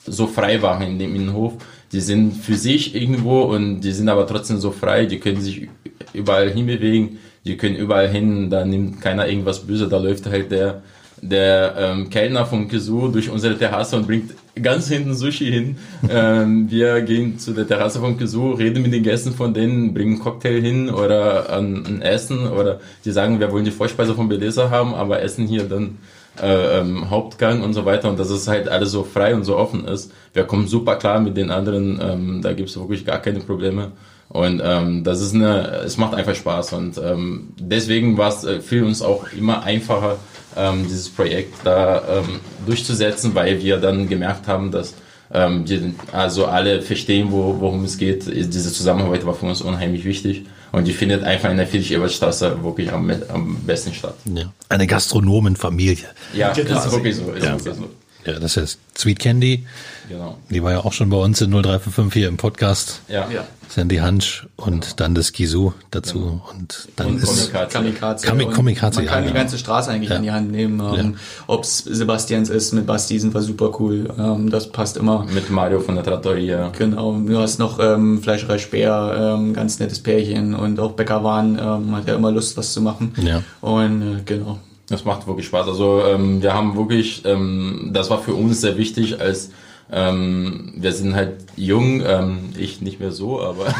so frei waren in dem Innenhof. Die sind für sich irgendwo und die sind aber trotzdem so frei, die können sich überall hinbewegen, die können überall hin, da nimmt keiner irgendwas böse, da läuft halt der der ähm, Kellner vom Kisu durch unsere Terrasse und bringt ganz hinten Sushi hin. ähm, wir gehen zu der Terrasse vom Kisu, reden mit den Gästen von denen, bringen Cocktail hin oder ein, ein Essen oder die sagen, wir wollen die Vorspeise von Beleza haben, aber essen hier dann äh, ähm, Hauptgang und so weiter und dass es halt alles so frei und so offen ist. Wir kommen super klar mit den anderen, ähm, da gibt es wirklich gar keine Probleme. Und ähm, das ist eine, es macht einfach Spaß und ähm, deswegen war es äh, für uns auch immer einfacher, ähm, dieses Projekt da ähm, durchzusetzen, weil wir dann gemerkt haben, dass ähm, die, also alle verstehen, wo, worum es geht. Diese Zusammenarbeit war für uns unheimlich wichtig und die findet einfach in der Friedrich-Ebert-Straße wirklich am, am besten statt. Ja. Eine Gastronomenfamilie. Ja, das ist wirklich so. Ist Ja. wirklich so. Ja, das ist Sweet Candy. Genau. Die war ja auch schon bei uns in 0355 hier im Podcast. Ja. Ja. Sandy Hansch und dann das Gisu dazu und dann Und ist Kamikaze. Kamikaze. Und Kamikaze, Man ja, kann die ja. ganze Straße eigentlich Ja. in die Hand nehmen. Ähm, Ob es Sebastians ist, mit Basti sind wir super cool. Ähm, das passt immer. Mit Mario von der Trattoria. Genau, du hast noch ähm, Fleischerei Speer, ähm, ganz nettes Pärchen und auch Bäcker Wahn ähm, hat ja immer Lust, was zu machen. Ja. Und äh, genau. Das macht wirklich Spaß. Also ähm, wir haben wirklich, ähm, das war für uns sehr wichtig, als ähm, wir sind halt jung, ähm, ich nicht mehr so, aber (laughs)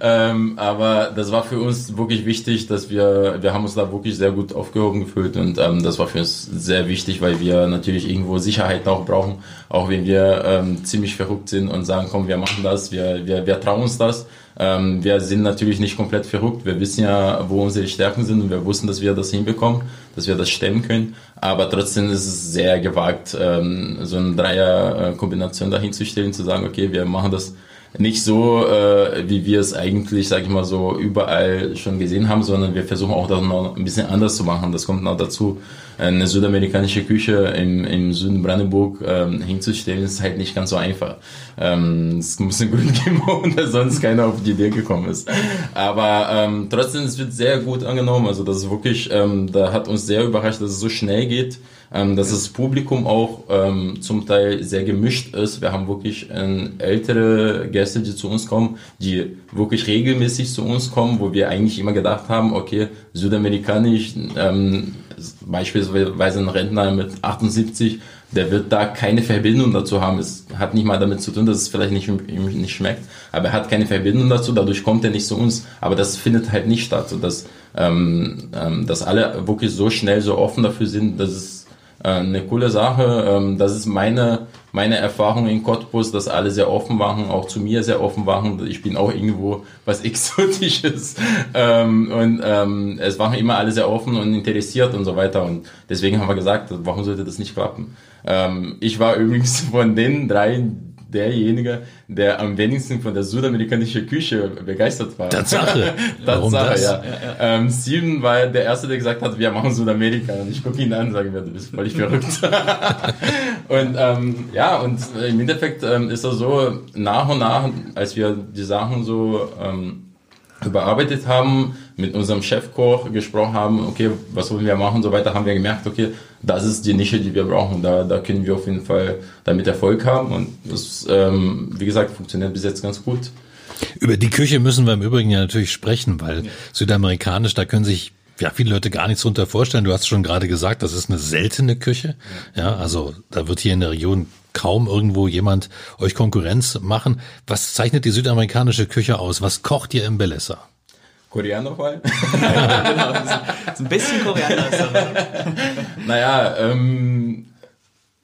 ähm, aber das war für uns wirklich wichtig, dass wir, wir haben uns da wirklich sehr gut aufgehoben gefühlt und ähm, das war für uns sehr wichtig, weil wir natürlich irgendwo Sicherheit auch brauchen, auch wenn wir ähm, ziemlich verrückt sind und sagen, komm, wir machen das, wir, wir, wir trauen uns das. Ähm, wir sind natürlich nicht komplett verrückt. Wir wissen ja, wo unsere Stärken sind und wir wussten, dass wir das hinbekommen, dass wir das stemmen können. Aber trotzdem ist es sehr gewagt, ähm, so eine Dreier-Kombination dahin zu stellen, zu sagen, okay, wir machen das nicht so, äh, wie wir es eigentlich, sag ich mal so, überall schon gesehen haben, sondern wir versuchen auch das noch ein bisschen anders zu machen. Das kommt noch dazu. Eine südamerikanische Küche im, im Süden Brandenburg ähm, hinzustellen, ist halt nicht ganz so einfach. Ähm, es muss einen Grund (laughs) geben, da sonst keiner auf die Idee gekommen ist. Aber ähm, trotzdem, es wird sehr gut angenommen. Also das ist wirklich, ähm, da hat uns sehr überrascht, dass es so schnell geht ähm, dass das Publikum auch ähm, zum Teil sehr gemischt ist. Wir haben wirklich ähm, ältere Gäste, die zu uns kommen, die wirklich regelmäßig zu uns kommen, wo wir eigentlich immer gedacht haben, okay, südamerikanisch, ähm, beispielsweise ein Rentner mit 78, der wird da keine Verbindung dazu haben. Es hat nicht mal damit zu tun, dass es vielleicht nicht, ihm nicht schmeckt, aber er hat keine Verbindung dazu, dadurch kommt er nicht zu uns. Aber das findet halt nicht statt, sodass ähm, ähm, dass alle wirklich so schnell, so offen dafür sind, dass es äh, eine coole Sache. Ähm, das ist meine, meine Erfahrung in Cottbus, dass alle sehr offen waren, auch zu mir sehr offen waren. Ich bin auch irgendwo was (laughs) Exotisches. Ähm, und ähm, es waren immer alle sehr offen und interessiert und so weiter. Und deswegen haben wir gesagt, warum sollte das nicht klappen? Ich war übrigens von den drei derjenige, der am wenigsten von der südamerikanischen Küche begeistert war. Tatsache. (laughs) Warum Tatsache, das? ja. Ähm, Steven war der Erste, der gesagt hat, wir machen Südamerika. Und ich gucke ihn an und sage mir, du bist völlig verrückt. (laughs) und ähm, ja, und im Endeffekt ähm, ist das so, nach und nach, als wir die Sachen so ähm, überarbeitet haben, mit unserem Chefkoch gesprochen haben, okay, was wollen wir machen und so weiter, haben wir gemerkt, okay, das ist die Nische, die wir brauchen. Da, da können wir auf jeden Fall damit Erfolg haben. Und das, ähm, wie gesagt, funktioniert bis jetzt ganz gut. Über die Küche müssen wir im Übrigen ja natürlich sprechen, weil südamerikanisch, da können sich ja viele Leute gar nichts drunter vorstellen. Du hast schon gerade gesagt, das ist eine seltene Küche. Ja, also da wird hier in der Region kaum irgendwo jemand euch Konkurrenz machen. Was zeichnet die südamerikanische Küche aus? Was kocht ihr im Bellessa? Koreaner vor allem? (laughs) genau. Ein bisschen Koreaner ist dabei. Naja, ähm,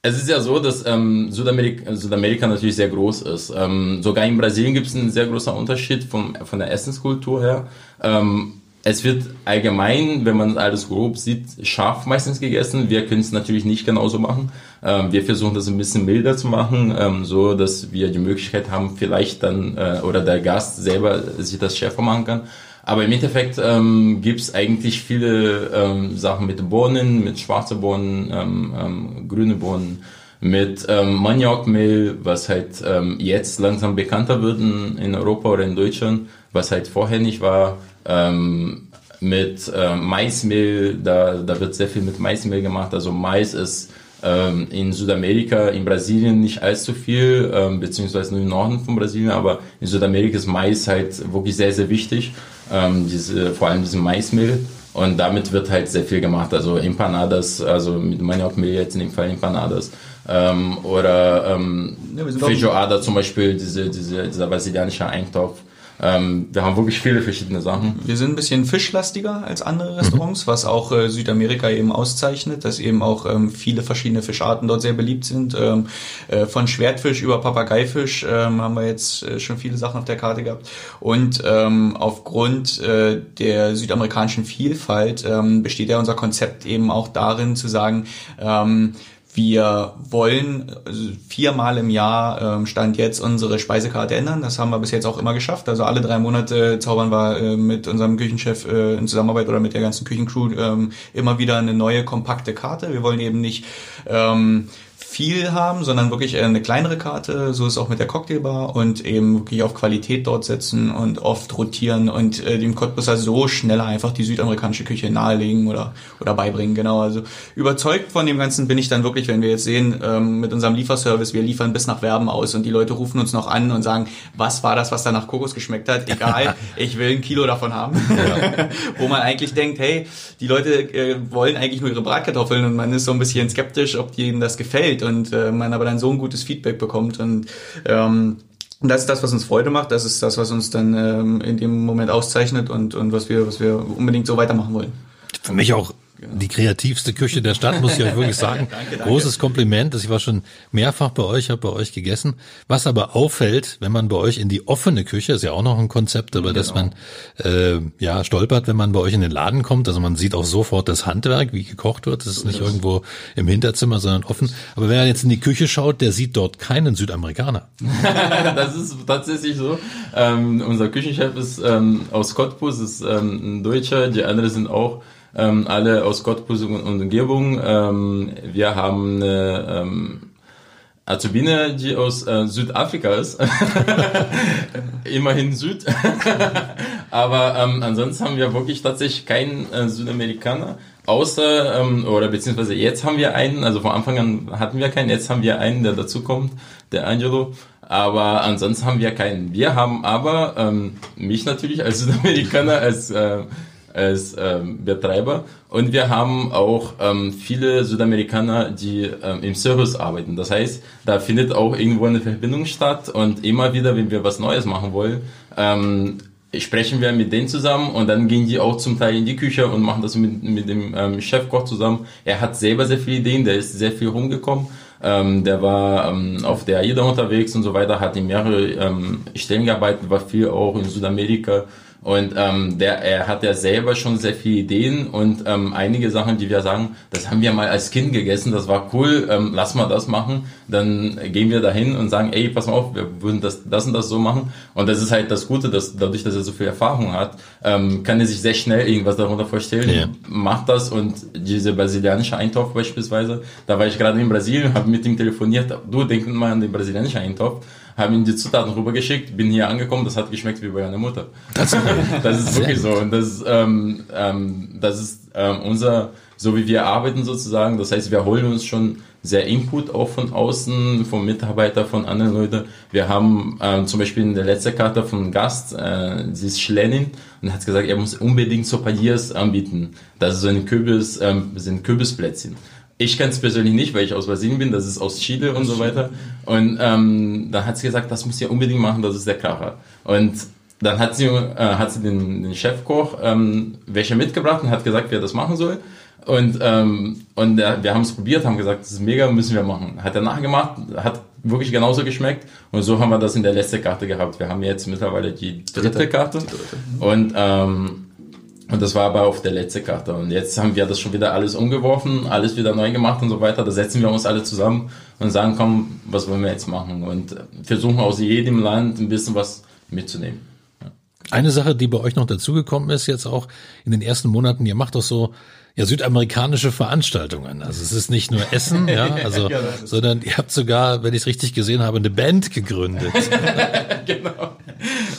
es ist ja so, dass ähm, Südamerika, Südamerika natürlich sehr groß ist. Ähm, sogar in Brasilien gibt es einen sehr großen Unterschied vom, von der Essenskultur her. Ähm, es wird allgemein, wenn man alles grob sieht, scharf meistens gegessen. Wir können es natürlich nicht genauso machen. Ähm, wir versuchen das ein bisschen milder zu machen, ähm, so dass wir die Möglichkeit haben, vielleicht dann äh, oder der Gast selber sich das schärfer machen kann. Aber im Endeffekt ähm, gibt es eigentlich viele ähm, Sachen mit Bohnen, mit schwarzen Bohnen, ähm, ähm, grüne Bohnen, mit ähm, Maniokmehl, was halt ähm, jetzt langsam bekannter wird in Europa oder in Deutschland, was halt vorher nicht war. Ähm, mit äh, Maismehl, da, da wird sehr viel mit Maismehl gemacht. Also Mais ist ähm, in Südamerika, in Brasilien nicht allzu viel, ähm, beziehungsweise nur im Norden von Brasilien, aber in Südamerika ist Mais halt wirklich sehr, sehr wichtig, ähm, diese, vor allem diese Maismehl. Und damit wird halt sehr viel gemacht. Also Empanadas, also mit Maniokmehl jetzt in dem Fall Empanadas. Ähm, oder ähm, ja, Feijoada zum Beispiel, diese, diese, dieser brasilianische Eintopf. Ähm, wir haben wirklich viele verschiedene Sachen. Wir sind ein bisschen fischlastiger als andere Restaurants, mhm. was auch äh, Südamerika eben auszeichnet, dass eben auch ähm, viele verschiedene Fischarten dort sehr beliebt sind. Ähm, äh, von Schwertfisch über Papageifisch ähm, haben wir jetzt äh, schon viele Sachen auf der Karte gehabt. Und ähm, aufgrund äh, der südamerikanischen Vielfalt ähm, besteht ja unser Konzept eben auch darin zu sagen, ähm, wir wollen also viermal im Jahr ähm, Stand jetzt unsere Speisekarte ändern. Das haben wir bis jetzt auch immer geschafft. Also alle drei Monate zaubern wir äh, mit unserem Küchenchef äh, in Zusammenarbeit oder mit der ganzen Küchencrew ähm, immer wieder eine neue kompakte Karte. Wir wollen eben nicht ähm, viel haben, sondern wirklich eine kleinere Karte. So ist auch mit der Cocktailbar und eben wirklich auf Qualität dort setzen und oft rotieren und äh, dem Cottbusser so schneller einfach die südamerikanische Küche nahelegen oder, oder beibringen. Genau, also überzeugt von dem Ganzen bin ich dann wirklich, wenn wir jetzt sehen, ähm, mit unserem Lieferservice, wir liefern bis nach Werben aus und die Leute rufen uns noch an und sagen, was war das, was da nach Kokos geschmeckt hat? Egal, (laughs) ich will ein Kilo davon haben. Ja. (laughs) Wo man eigentlich denkt, hey, die Leute äh, wollen eigentlich nur ihre Bratkartoffeln und man ist so ein bisschen skeptisch, ob ihnen das gefällt und äh, man aber dann so ein gutes Feedback bekommt und ähm, und das ist das, was uns Freude macht. Das ist das, was uns dann ähm, in dem Moment auszeichnet und, und was wir, was wir unbedingt so weitermachen wollen. Für mich auch Genau. Die kreativste Küche der Stadt, muss ich euch wirklich (laughs) sagen. danke, danke. Großes Kompliment. Ich war schon mehrfach bei euch, habe bei euch gegessen. Was aber auffällt, wenn man bei euch in die offene Küche, ist ja auch noch ein Konzept, über genau. das man äh, ja stolpert, wenn man bei euch in den Laden kommt. Also man sieht auch sofort das Handwerk, wie gekocht wird. Das ist nicht irgendwo im Hinterzimmer, sondern offen. Aber wenn er jetzt in die Küche schaut, der sieht dort keinen Südamerikaner. (laughs) das ist tatsächlich so. Ähm, unser Küchenchef ist ähm, aus Cottbus, ist ähm, ein Deutscher. Die anderen sind auch ähm, alle aus Cottbus und Umgebung. Ähm, wir haben eine ähm, Azubine, die aus äh, Südafrika ist. (laughs) Immerhin Süd. (laughs) Aber ähm, ansonsten haben wir wirklich tatsächlich keinen äh, Südamerikaner. Außer, ähm, oder beziehungsweise jetzt haben wir einen, also von Anfang an hatten wir keinen, jetzt haben wir einen, der dazukommt, der Angelo. Aber ansonsten haben wir keinen. Wir haben aber ähm, mich natürlich als Südamerikaner, als äh, als ähm, Betreiber. Und wir haben auch ähm, viele Südamerikaner, die ähm, im Service arbeiten. Das heißt, da findet auch irgendwo eine Verbindung statt und immer wieder, wenn wir was Neues machen wollen, ähm, sprechen wir mit denen zusammen und dann gehen die auch zum Teil in die Küche und machen das mit, mit dem ähm, Chefkoch zusammen. Er hat selber sehr viele Ideen, der ist sehr viel rumgekommen. Ähm, der war ähm, auf der AIDA unterwegs und so weiter, hat in mehrere ähm, Stellen gearbeitet, war viel auch in Südamerika und ähm, der, er hat ja selber schon sehr viele Ideen und ähm, einige Sachen, die wir sagen, das haben wir mal als Kind gegessen, das war cool, ähm, lass mal das machen. Dann gehen wir dahin und sagen, ey, pass mal auf, wir würden das, das und das so machen. Und das ist halt das Gute, dass dadurch, dass er so viel Erfahrung hat, ähm, kann er sich sehr schnell irgendwas darunter vorstellen, ja. macht das und diese brasilianische Eintopf beispielsweise, da war ich gerade in Brasilien, habe mit ihm telefoniert, du denk mal an den brasilianischen Eintopf haben ihm die Zutaten rübergeschickt, bin hier angekommen, das hat geschmeckt wie bei einer Mutter. Das, das ist wirklich (laughs) so. Und das, ähm, ähm, das ist ähm, unser, so wie wir arbeiten sozusagen. Das heißt, wir holen uns schon sehr Input auch von außen, vom Mitarbeiter, von anderen Leuten. Wir haben ähm, zum Beispiel in der letzten Karte von Gast, äh, sie ist Schlenin und hat gesagt, er muss unbedingt Sopadiers anbieten. Das ist so ein Kürbis, ähm, sind Kürbisplätzchen. Ich kenne es persönlich nicht, weil ich aus Brasilien bin, das ist aus Chile und so weiter. Und ähm, dann hat sie gesagt, das muss ihr unbedingt machen, das ist der Kracher. Und dann hat sie, äh, hat sie den, den Chefkoch ähm, welche mitgebracht und hat gesagt, wer das machen soll. Und, ähm, und äh, wir haben es probiert, haben gesagt, das ist mega, müssen wir machen. Hat er nachgemacht, hat wirklich genauso geschmeckt. Und so haben wir das in der letzten Karte gehabt. Wir haben jetzt mittlerweile die dritte Karte. Die dritte. Und ähm, und das war aber auf der letzten Karte. Und jetzt haben wir das schon wieder alles umgeworfen, alles wieder neu gemacht und so weiter. Da setzen wir uns alle zusammen und sagen, komm, was wollen wir jetzt machen? Und versuchen aus jedem Land ein bisschen was mitzunehmen. Eine Sache, die bei euch noch dazugekommen ist, jetzt auch in den ersten Monaten, ihr macht doch so ja südamerikanische Veranstaltungen. Also es ist nicht nur Essen, (laughs) ja, also, ja, sondern ihr habt sogar, wenn ich es richtig gesehen habe, eine Band gegründet. (laughs) genau.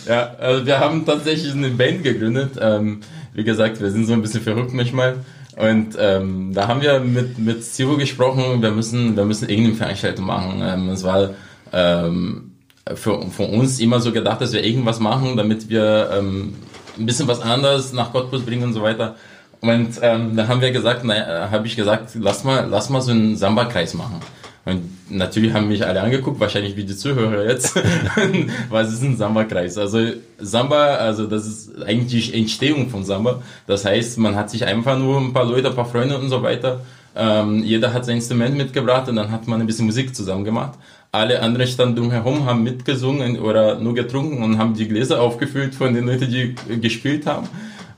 Ja, also wir haben tatsächlich eine Band gegründet. Ähm, wie gesagt, wir sind so ein bisschen verrückt manchmal. Und ähm, da haben wir mit mit Steve gesprochen, wir müssen wir müssen irgendeine Veranstaltung machen. Ähm, es war ähm, für, für uns immer so gedacht, dass wir irgendwas machen, damit wir ähm, ein bisschen was anderes nach Cottbus bringen und so weiter. Und ähm, da haben wir gesagt, naja, habe ich gesagt, lass mal, lass mal so einen Samba-Kreis machen. Und natürlich haben mich alle angeguckt, wahrscheinlich wie die Zuhörer jetzt. (laughs) Was ist ein Samba-Kreis? Also Samba, also das ist eigentlich die Entstehung von Samba. Das heißt, man hat sich einfach nur ein paar Leute, ein paar Freunde und so weiter. Ähm, jeder hat sein Instrument mitgebracht und dann hat man ein bisschen Musik zusammen gemacht. Alle anderen standen drumherum, haben mitgesungen oder nur getrunken und haben die Gläser aufgefüllt von den Leuten, die gespielt haben.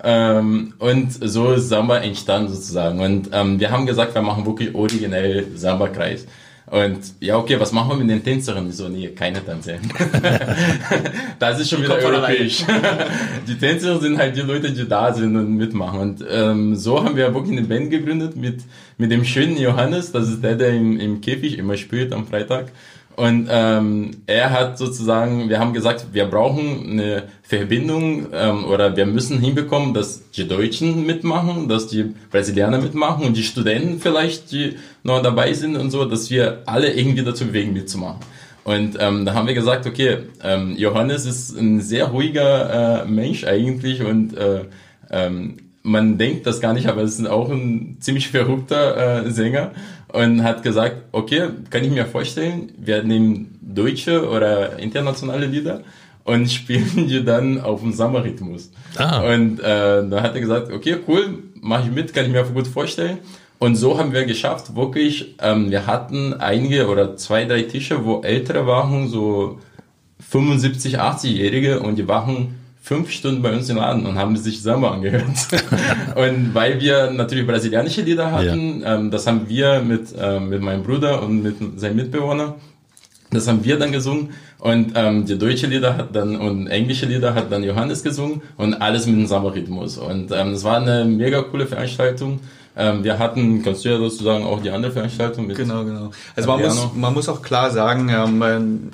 Ähm, und so ist Samba entstanden sozusagen. Und ähm, wir haben gesagt, wir machen wirklich originell Samba-Kreis. Und ja, okay, was machen wir mit den Tänzerinnen? So, nee, keine Tänzer. (laughs) das ist schon wieder europäisch. (laughs) die Tänzer sind halt die Leute, die da sind und mitmachen. Und ähm, so haben wir wirklich eine Band gegründet mit, mit dem schönen Johannes. Das ist der, der im, im Käfig immer spielt am Freitag. Und ähm, er hat sozusagen, wir haben gesagt, wir brauchen eine Verbindung ähm, oder wir müssen hinbekommen, dass die Deutschen mitmachen, dass die Brasilianer mitmachen und die Studenten vielleicht, die noch dabei sind und so, dass wir alle irgendwie dazu bewegen, mitzumachen. Und ähm, da haben wir gesagt, okay, ähm, Johannes ist ein sehr ruhiger äh, Mensch eigentlich und äh, ähm, man denkt das gar nicht, aber es ist auch ein ziemlich verrückter äh, Sänger und hat gesagt, okay, kann ich mir vorstellen, wir nehmen deutsche oder internationale Lieder und (laughs) spielen die dann auf dem Sommerrhythmus. Ah. Und äh, da hat er gesagt, okay, cool, mache ich mit, kann ich mir gut vorstellen. Und so haben wir geschafft, wirklich, ähm, wir hatten einige oder zwei, drei Tische, wo ältere waren, so 75, 80-Jährige und die waren fünf Stunden bei uns im Laden und haben sich Samba angehört. (laughs) und weil wir natürlich brasilianische Lieder hatten, ja. ähm, das haben wir mit, ähm, mit meinem Bruder und mit seinem Mitbewohner, das haben wir dann gesungen und ähm, die deutsche Lieder hat dann und englische Lieder hat dann Johannes gesungen und alles mit dem Samba-Rhythmus. Und ähm, es war eine mega coole Veranstaltung. Ähm, wir hatten, kannst du ja sozusagen auch die andere Veranstaltung mit. Genau, genau. Also man muss, man muss auch klar sagen, ähm,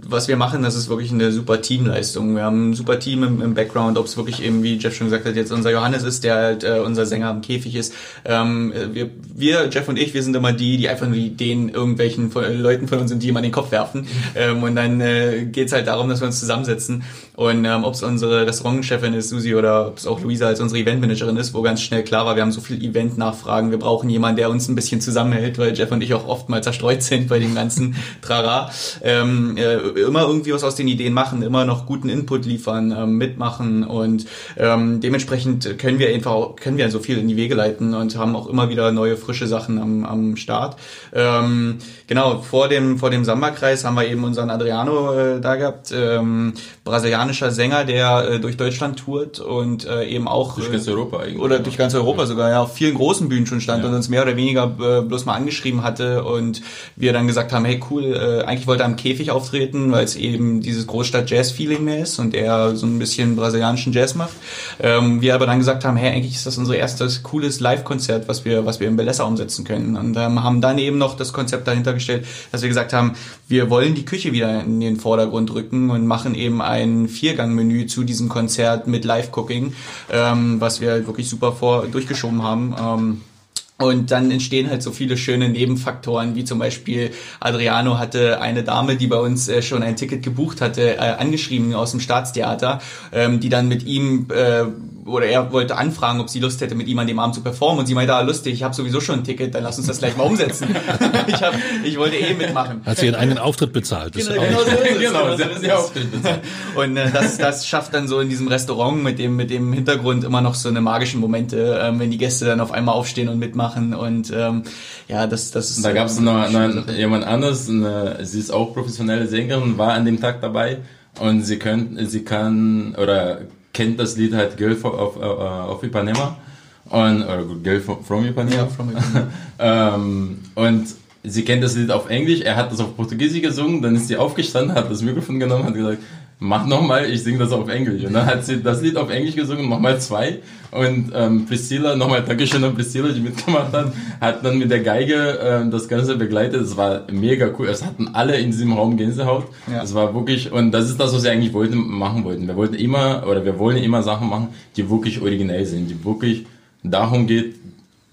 was wir machen, das ist wirklich eine super Teamleistung. Wir haben ein super Team im, im Background, ob es wirklich eben, wie Jeff schon gesagt hat, jetzt unser Johannes ist, der halt äh, unser Sänger im Käfig ist. Ähm, wir, wir, Jeff und ich, wir sind immer die, die einfach nur die Ideen irgendwelchen von, äh, Leuten von uns sind, die immer in den Kopf werfen. Ähm, und dann äh, geht halt darum, dass wir uns zusammensetzen. Und ähm, ob es unsere Restaurantchefin ist, Susi, oder ob es auch Luisa als unsere Eventmanagerin ist, wo ganz schnell klar war, wir haben so viel Event-Nachfragen, wir brauchen jemanden, der uns ein bisschen zusammenhält, weil Jeff und ich auch oft mal zerstreut sind bei dem ganzen (laughs) Trara. Ähm, äh, immer irgendwie was aus den Ideen machen, immer noch guten Input liefern, ähm, mitmachen und ähm, dementsprechend können wir einfach können wir so viel in die Wege leiten und haben auch immer wieder neue frische Sachen am, am Start. Ähm, genau vor dem vor dem Samba-Kreis haben wir eben unseren Adriano äh, da gehabt, ähm, brasilianischer Sänger, der äh, durch Deutschland tourt und äh, eben auch durch ganz Europa eigentlich oder durch ganz Europa sogar ja auf vielen großen Bühnen schon stand ja. und uns mehr oder weniger äh, bloß mal angeschrieben hatte und wir dann gesagt haben, hey cool, äh, eigentlich wollte er am Käfig auftreten weil es eben dieses Großstadt-Jazz-Feeling mehr ist und er so ein bisschen brasilianischen Jazz macht. Ähm, wir aber dann gesagt haben, hey, eigentlich ist das unser erstes cooles Live-Konzert, was wir, was wir in Bellessa umsetzen können. Und ähm, haben dann eben noch das Konzept dahinter gestellt, dass wir gesagt haben, wir wollen die Küche wieder in den Vordergrund rücken und machen eben ein Viergang-Menü zu diesem Konzert mit Live-Cooking, ähm, was wir wirklich super vor durchgeschoben haben. Ähm, und dann entstehen halt so viele schöne Nebenfaktoren, wie zum Beispiel Adriano hatte eine Dame, die bei uns äh, schon ein Ticket gebucht hatte, äh, angeschrieben aus dem Staatstheater, ähm, die dann mit ihm äh, oder er wollte anfragen, ob sie Lust hätte, mit ihm an dem Abend zu performen. Und sie meinte, ah, lustig, ich habe sowieso schon ein Ticket, dann lass uns das gleich mal umsetzen. (laughs) ich, hab, ich wollte eh mitmachen. Hat sie ihren eigenen Auftritt bezahlt. Das genau, genau, so ist es. genau, den Auftritt bezahlt. Und äh, das, das schafft dann so in diesem Restaurant mit dem, mit dem Hintergrund immer noch so eine magischen Momente, ähm, wenn die Gäste dann auf einmal aufstehen und mitmachen. Und ähm, ja, das, das ist... Da gab es noch, noch jemand anderes, eine, sie ist auch professionelle Sängerin, war an dem Tag dabei. Und sie können, sie kann oder kennt das Lied halt Girl auf, auf, auf Ipanema. Und, oder Girl from Ipanema. Ja, from Ipanema. (laughs) ähm, und sie kennt das Lied auf Englisch, er hat das auf Portugiesisch gesungen, dann ist sie aufgestanden, hat das Mikrofon genommen, hat gesagt, mach nochmal, ich singe das auf Englisch. Und dann hat sie das Lied auf Englisch gesungen, nochmal zwei. Und ähm, Priscilla, nochmal Dankeschön an Priscilla, die mitgemacht hat, hat dann mit der Geige ähm, das Ganze begleitet. Es war mega cool. Es hatten alle in diesem Raum Gänsehaut. Ja. Es war wirklich, und das ist das, was wir eigentlich wollten, machen wollten. Wir wollten immer, oder wir wollen immer Sachen machen, die wirklich originell sind, die wirklich darum geht,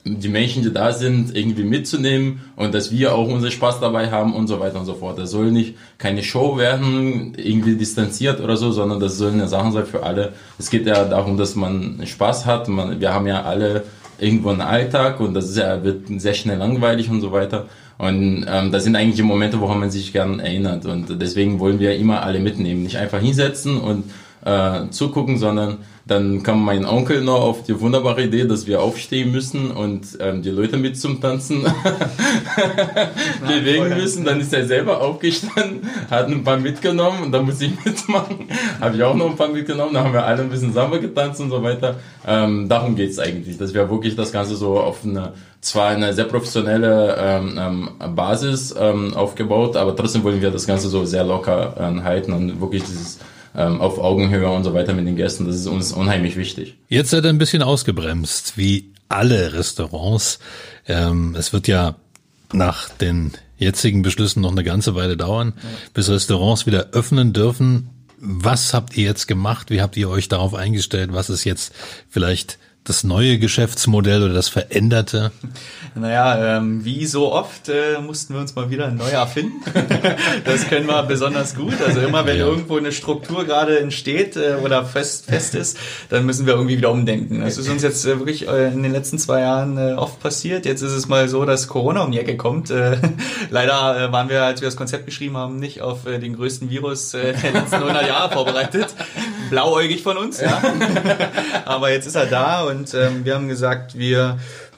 die Menschen, die da sind, irgendwie mitzunehmen und dass wir auch unseren Spaß dabei haben und so weiter und so fort. Das soll nicht keine Show werden, irgendwie distanziert oder so, sondern das soll eine Sache sein für alle. Es geht ja darum, dass man Spaß hat. Man, wir haben ja alle irgendwo einen Alltag und das ist ja, wird sehr schnell langweilig und so weiter. Und ähm, das sind eigentlich die Momente, woran man sich gern erinnert. Und deswegen wollen wir immer alle mitnehmen. Nicht einfach hinsetzen und äh, zugucken, sondern dann kam mein Onkel noch auf die wunderbare Idee, dass wir aufstehen müssen und ähm, die Leute mit zum Tanzen (laughs) (laughs) bewegen müssen. Dann ist er selber aufgestanden, hat ein paar mitgenommen und dann muss ich (laughs) mitmachen. Habe ich auch noch ein paar mitgenommen. Dann haben wir alle ein bisschen Samba getanzt und so weiter. Ähm, darum geht's eigentlich, dass wir wirklich das Ganze so auf eine zwar eine sehr professionelle ähm, ähm, Basis ähm, aufgebaut, aber trotzdem wollen wir das Ganze so sehr locker äh, halten und wirklich dieses ähm, auf Augenhöhe und so weiter mit den Gästen. Das ist uns unheimlich wichtig. Jetzt seid ihr ein bisschen ausgebremst, wie alle Restaurants. Ähm, es wird ja nach den jetzigen Beschlüssen noch eine ganze Weile dauern, ja. bis Restaurants wieder öffnen dürfen. Was habt ihr jetzt gemacht? Wie habt ihr euch darauf eingestellt? Was ist jetzt vielleicht das neue Geschäftsmodell oder das veränderte? (laughs) Naja, ähm, wie so oft äh, mussten wir uns mal wieder neu erfinden. (laughs) das können wir besonders gut. Also immer wenn ja. irgendwo eine Struktur gerade entsteht äh, oder fest, fest ist, dann müssen wir irgendwie wieder umdenken. Das ist uns jetzt äh, wirklich äh, in den letzten zwei Jahren äh, oft passiert. Jetzt ist es mal so, dass Corona um die Ecke kommt. Äh, (laughs) leider äh, waren wir, als wir das Konzept geschrieben haben, nicht auf äh, den größten Virus äh, der letzten 100 Jahre vorbereitet. Blauäugig von uns, ja. Aber jetzt ist er da und ähm, wir haben gesagt, wir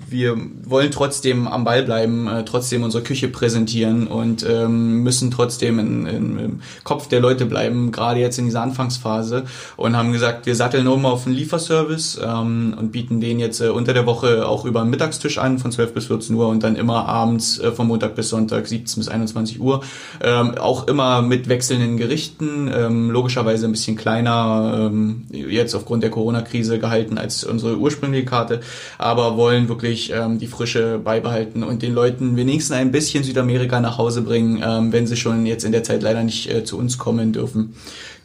wir wollen trotzdem am Ball bleiben, äh, trotzdem unsere Küche präsentieren und ähm, müssen trotzdem in, in, im Kopf der Leute bleiben, gerade jetzt in dieser Anfangsphase und haben gesagt, wir satteln um auf einen Lieferservice ähm, und bieten den jetzt äh, unter der Woche auch über den Mittagstisch an von 12 bis 14 Uhr und dann immer abends äh, von Montag bis Sonntag 17 bis 21 Uhr. Ähm, auch immer mit wechselnden Gerichten, ähm, logischerweise ein bisschen kleiner, ähm, jetzt aufgrund der Corona-Krise gehalten als unsere ursprüngliche Karte, aber wollen wirklich wirklich ähm, die Frische beibehalten und den Leuten wenigstens ein bisschen Südamerika nach Hause bringen, ähm, wenn sie schon jetzt in der Zeit leider nicht äh, zu uns kommen dürfen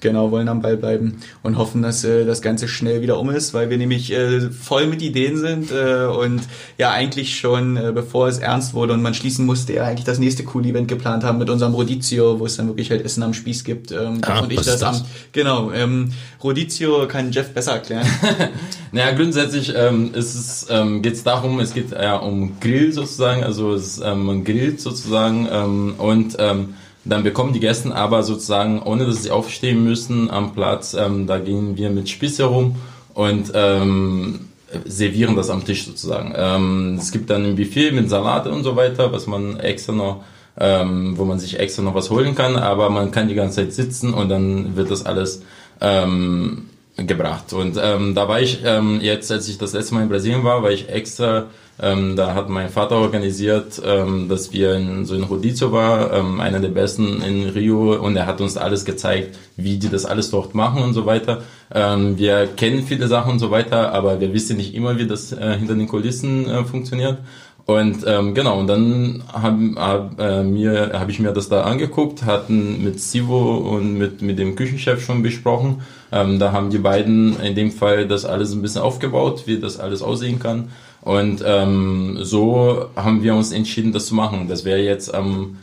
genau, wollen am Ball bleiben und hoffen, dass äh, das Ganze schnell wieder um ist, weil wir nämlich äh, voll mit Ideen sind äh, und ja eigentlich schon, äh, bevor es ernst wurde und man schließen musste, ja eigentlich das nächste coole Event geplant haben mit unserem Rodizio, wo es dann wirklich halt Essen am Spieß gibt. Ähm, ah, und ich das, das, am genau. Ähm, Rodizio kann Jeff besser erklären. (laughs) naja, grundsätzlich ähm, ist es ähm, geht es darum, es geht ja um Grill sozusagen, also es ähm, man grillt sozusagen ähm, und ähm, dann bekommen die Gäste aber sozusagen, ohne dass sie aufstehen müssen am Platz, ähm, da gehen wir mit Spieße rum und ähm, servieren das am Tisch sozusagen. Ähm, es gibt dann ein Buffet mit Salate und so weiter, was man extra noch, ähm, wo man sich extra noch was holen kann, aber man kann die ganze Zeit sitzen und dann wird das alles ähm, gebracht. Und ähm, da war ich ähm, jetzt, als ich das letzte Mal in Brasilien war, war ich extra ähm, da hat mein Vater organisiert, ähm, dass wir in so in Rodizio war, ähm, einer der besten in Rio, und er hat uns alles gezeigt, wie die das alles dort machen und so weiter. Ähm, wir kennen viele Sachen und so weiter, aber wir wissen nicht immer, wie das äh, hinter den Kulissen äh, funktioniert. Und ähm, genau, und dann habe hab, äh, mir, hab ich mir das da angeguckt, hatten mit Sivo und mit, mit dem Küchenchef schon besprochen. Ähm, da haben die beiden in dem Fall das alles ein bisschen aufgebaut, wie das alles aussehen kann. Und ähm, so haben wir uns entschieden, das zu machen. Das wäre jetzt am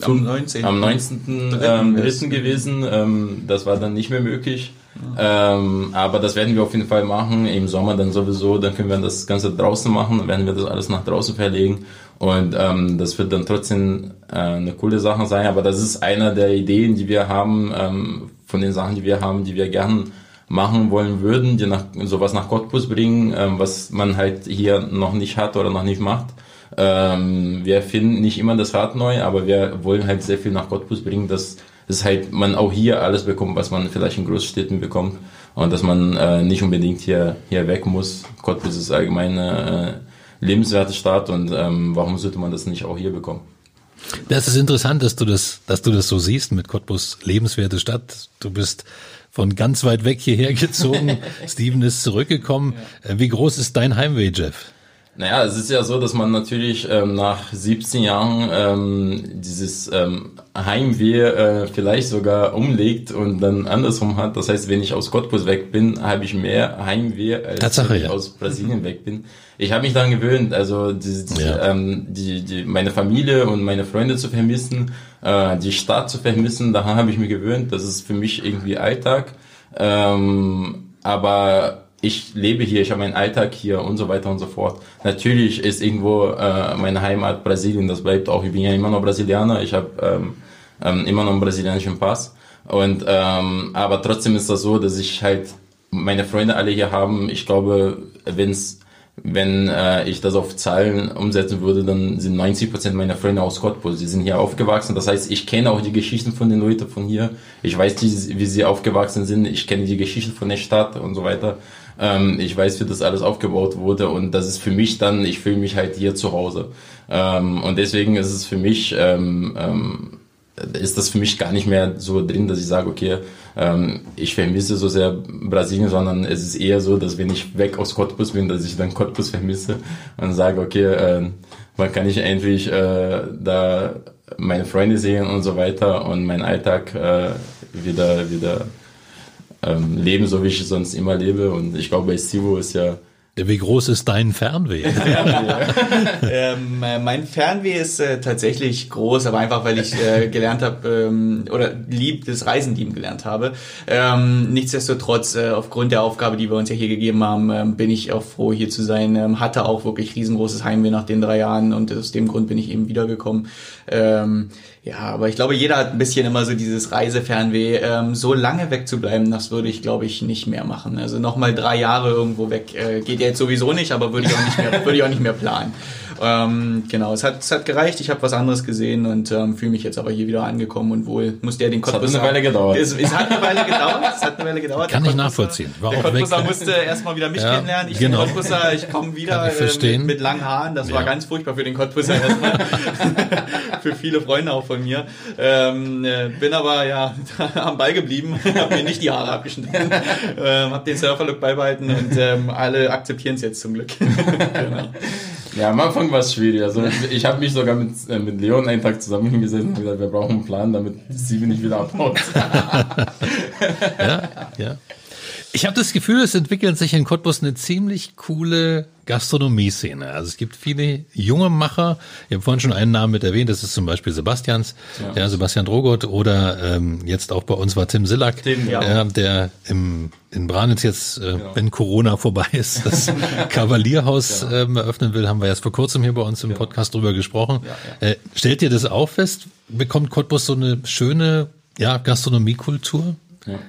am 19. Am 19. Ähm, Dritten gewesen. Ähm, das war dann nicht mehr möglich. Ähm, aber das werden wir auf jeden Fall machen. Im Sommer dann sowieso. Dann können wir das Ganze draußen machen. Dann werden wir das alles nach draußen verlegen. Und ähm, das wird dann trotzdem äh, eine coole Sache sein. Aber das ist einer der Ideen, die wir haben, ähm, von den Sachen, die wir haben, die wir gerne machen wollen würden, die nach, sowas nach Cottbus bringen, ähm, was man halt hier noch nicht hat oder noch nicht macht. Ähm, wir finden nicht immer das Rad neu, aber wir wollen halt sehr viel nach Cottbus bringen, dass, dass halt man auch hier alles bekommt, was man vielleicht in Großstädten bekommt und dass man äh, nicht unbedingt hier, hier weg muss. Cottbus ist allgemein äh, lebenswerte Stadt und ähm, warum sollte man das nicht auch hier bekommen? Das ist interessant, dass du das, dass du das so siehst mit Cottbus lebenswerte Stadt. Du bist von ganz weit weg hierher gezogen. (laughs) Steven ist zurückgekommen. Ja. Wie groß ist dein Heimweh, Jeff? Naja, es ist ja so, dass man natürlich ähm, nach 17 Jahren ähm, dieses ähm, Heimweh äh, vielleicht sogar umlegt und dann andersrum hat. Das heißt, wenn ich aus Cottbus weg bin, habe ich mehr Heimweh, als Tatsache, wenn ich ja. aus Brasilien weg bin. Ich habe mich daran gewöhnt, also die, die, ja. ähm, die, die, meine Familie und meine Freunde zu vermissen, äh, die Stadt zu vermissen, daran habe ich mich gewöhnt. Das ist für mich irgendwie Alltag. Ähm, aber ich lebe hier, ich habe meinen Alltag hier und so weiter und so fort. Natürlich ist irgendwo äh, meine Heimat Brasilien, das bleibt auch. Ich bin ja immer noch Brasilianer, ich habe ähm, ähm, immer noch einen brasilianischen Pass. Und ähm, aber trotzdem ist das so, dass ich halt meine Freunde alle hier haben. Ich glaube, wenn's wenn äh, ich das auf Zahlen umsetzen würde, dann sind 90 Prozent meiner Freunde aus Cottbus. Sie sind hier aufgewachsen. Das heißt, ich kenne auch die Geschichten von den Leuten von hier. Ich weiß, wie sie aufgewachsen sind. Ich kenne die Geschichten von der Stadt und so weiter. Ähm, ich weiß, wie das alles aufgebaut wurde. Und das ist für mich dann, ich fühle mich halt hier zu Hause. Ähm, und deswegen ist es für mich ähm, ähm, ist das für mich gar nicht mehr so drin, dass ich sage, okay, ähm, ich vermisse so sehr Brasilien, sondern es ist eher so, dass wenn ich weg aus Cottbus bin, dass ich dann Cottbus vermisse und sage, okay, äh, wann kann ich endlich äh, da meine Freunde sehen und so weiter und meinen Alltag äh, wieder wieder ähm, leben, so wie ich sonst immer lebe. Und ich glaube, bei Stivo ist ja wie groß ist dein Fernweh? (laughs) ähm, äh, mein Fernweh ist äh, tatsächlich groß, aber einfach weil ich äh, gelernt habe ähm, oder lieb das Reisen lieben gelernt habe. Ähm, nichtsdestotrotz, äh, aufgrund der Aufgabe, die wir uns ja hier gegeben haben, ähm, bin ich auch froh hier zu sein. Ähm, hatte auch wirklich riesengroßes Heimweh nach den drei Jahren und aus dem Grund bin ich eben wiedergekommen. Ja, aber ich glaube, jeder hat ein bisschen immer so dieses Reisefernweh. Ähm, so lange wegzubleiben, das würde ich, glaube ich, nicht mehr machen. Also nochmal drei Jahre irgendwo weg äh, geht jetzt sowieso nicht, aber würde ich auch nicht mehr, (laughs) würde ich auch nicht mehr planen. Ähm, genau, es hat, es hat gereicht. Ich habe was anderes gesehen und ähm, fühle mich jetzt aber hier wieder angekommen und wohl musste er den Cottbus. Es hat eine Weile gedauert. Es, es, hat eine Weile gedauert. Es hat eine Weile gedauert. Kann ich nachvollziehen. War der Cottbusser musste erstmal wieder mich ja, kennenlernen. Ich genau. bin Cottbusser, ich komme wieder ich äh, mit, mit, langen Haaren. Das ja. war ganz furchtbar für den Cottbusser erstmal. (laughs) für viele Freunde auch von mir. Ähm, äh, bin aber ja (laughs) am Ball geblieben, habe mir nicht die Haare abgeschnitten, (laughs) ähm, habe den Surferlook beibehalten und ähm, alle akzeptieren es jetzt zum Glück. genau. Ja, am Anfang es schwierig. Also ich habe mich sogar mit, äh, mit Leon einen Tag zusammen hingesetzt und gesagt, wir brauchen einen Plan, damit Steven nicht wieder abhaut. (laughs) ja, ja. Ich habe das Gefühl, es entwickelt sich in Cottbus eine ziemlich coole Gastronomie-Szene. Also es gibt viele junge Macher. Ich habe vorhin schon einen Namen mit erwähnt, das ist zum Beispiel Sebastians, ja, ja Sebastian Drogot oder ähm, jetzt auch bei uns war Tim Sillack, Tim, ja. äh, der im, in Branitz jetzt, äh, genau. wenn Corona vorbei ist, das (laughs) Kavalierhaus ja. ähm, eröffnen will, haben wir erst vor kurzem hier bei uns im Podcast drüber gesprochen. Äh, stellt ihr das auch fest? Bekommt Cottbus so eine schöne ja, Gastronomiekultur?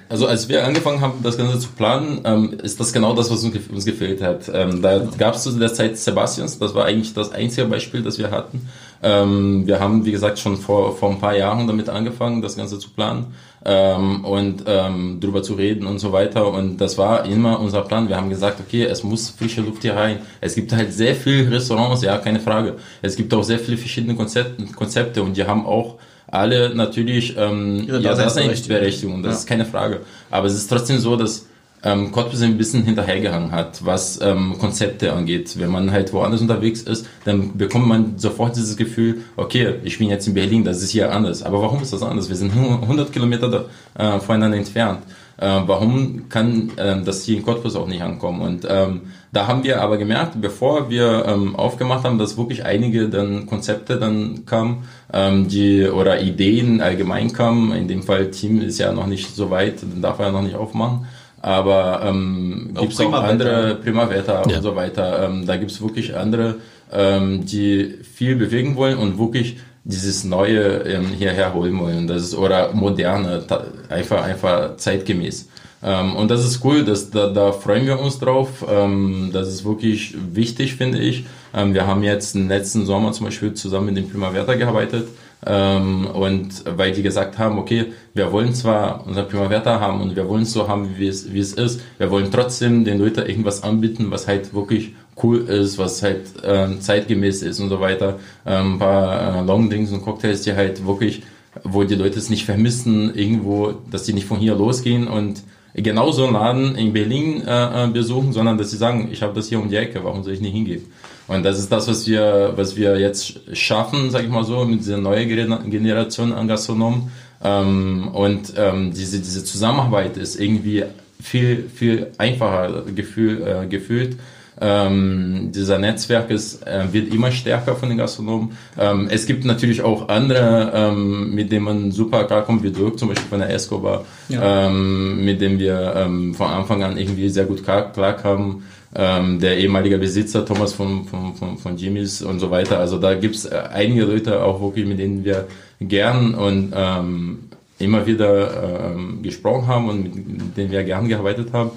Also als wir angefangen haben, das Ganze zu planen, ähm, ist das genau das, was uns, uns gefehlt hat. Ähm, da gab es zu der Zeit Sebastians, das war eigentlich das einzige Beispiel, das wir hatten. Ähm, wir haben, wie gesagt, schon vor, vor ein paar Jahren damit angefangen, das Ganze zu planen ähm, und ähm, drüber zu reden und so weiter. Und das war immer unser Plan. Wir haben gesagt, okay, es muss frische Luft hier rein. Es gibt halt sehr viele Restaurants, ja, keine Frage. Es gibt auch sehr viele verschiedene Konzepte und die haben auch alle natürlich ähm, ja, Daseinsberechtigung, das ja. ist keine Frage. Aber es ist trotzdem so, dass ähm, Cottbus ein bisschen hinterhergehangen hat, was ähm, Konzepte angeht. Wenn man halt woanders unterwegs ist, dann bekommt man sofort dieses Gefühl, okay, ich bin jetzt in Berlin, das ist hier anders. Aber warum ist das anders? Wir sind 100 Kilometer da, äh, voneinander entfernt. Äh, warum kann äh, das hier in Cottbus auch nicht ankommen? Und ähm, da haben wir aber gemerkt, bevor wir ähm, aufgemacht haben, dass wirklich einige dann Konzepte dann kamen, ähm, die oder Ideen allgemein kamen. In dem Fall Team ist ja noch nicht so weit, dann darf er ja noch nicht aufmachen. Aber ähm, gibt es auch andere Primavera ja. und so weiter. Ähm, da gibt es wirklich andere, ähm, die viel bewegen wollen und wirklich dieses Neue ähm, hierher holen wollen. Das ist, oder moderne, einfach, einfach zeitgemäß. Ähm, und das ist cool, das, da, da freuen wir uns drauf. Ähm, das ist wirklich wichtig, finde ich. Ähm, wir haben jetzt im letzten Sommer zum Beispiel zusammen mit dem Primavera gearbeitet. Ähm, und weil die gesagt haben, okay, wir wollen zwar unser Primavera haben und wir wollen es so haben, wie es, wie es ist, wir wollen trotzdem den Leuten irgendwas anbieten, was halt wirklich cool ist, was halt äh, zeitgemäß ist und so weiter. Ähm, ein paar äh, Longdings und Cocktails, die halt wirklich, wo die Leute es nicht vermissen, irgendwo, dass die nicht von hier losgehen und genau so einen Laden in Berlin äh, äh, besuchen, sondern dass sie sagen, ich habe das hier um die Ecke, warum soll ich nicht hingehen? Und das ist das, was wir, was wir jetzt schaffen, sag ich mal so, mit dieser neuen Generation an Gastronomen. Ähm, und ähm, diese, diese Zusammenarbeit ist irgendwie viel, viel einfacher gefühl, äh, gefühlt. Ähm, dieser Netzwerk ist, äh, wird immer stärker von den Gastronomen. Ähm, es gibt natürlich auch andere, ähm, mit denen man super klarkommt, wie Dirk zum Beispiel von der Escobar, ja. ähm, mit dem wir ähm, von Anfang an irgendwie sehr gut klar, klarkamen. Ähm, der ehemalige Besitzer Thomas von, von, von, von Jimmys und so weiter. Also da gibt's äh, einige Leute auch wirklich, mit denen wir gern und ähm, immer wieder gesprochen haben und mit denen wir gern gearbeitet haben.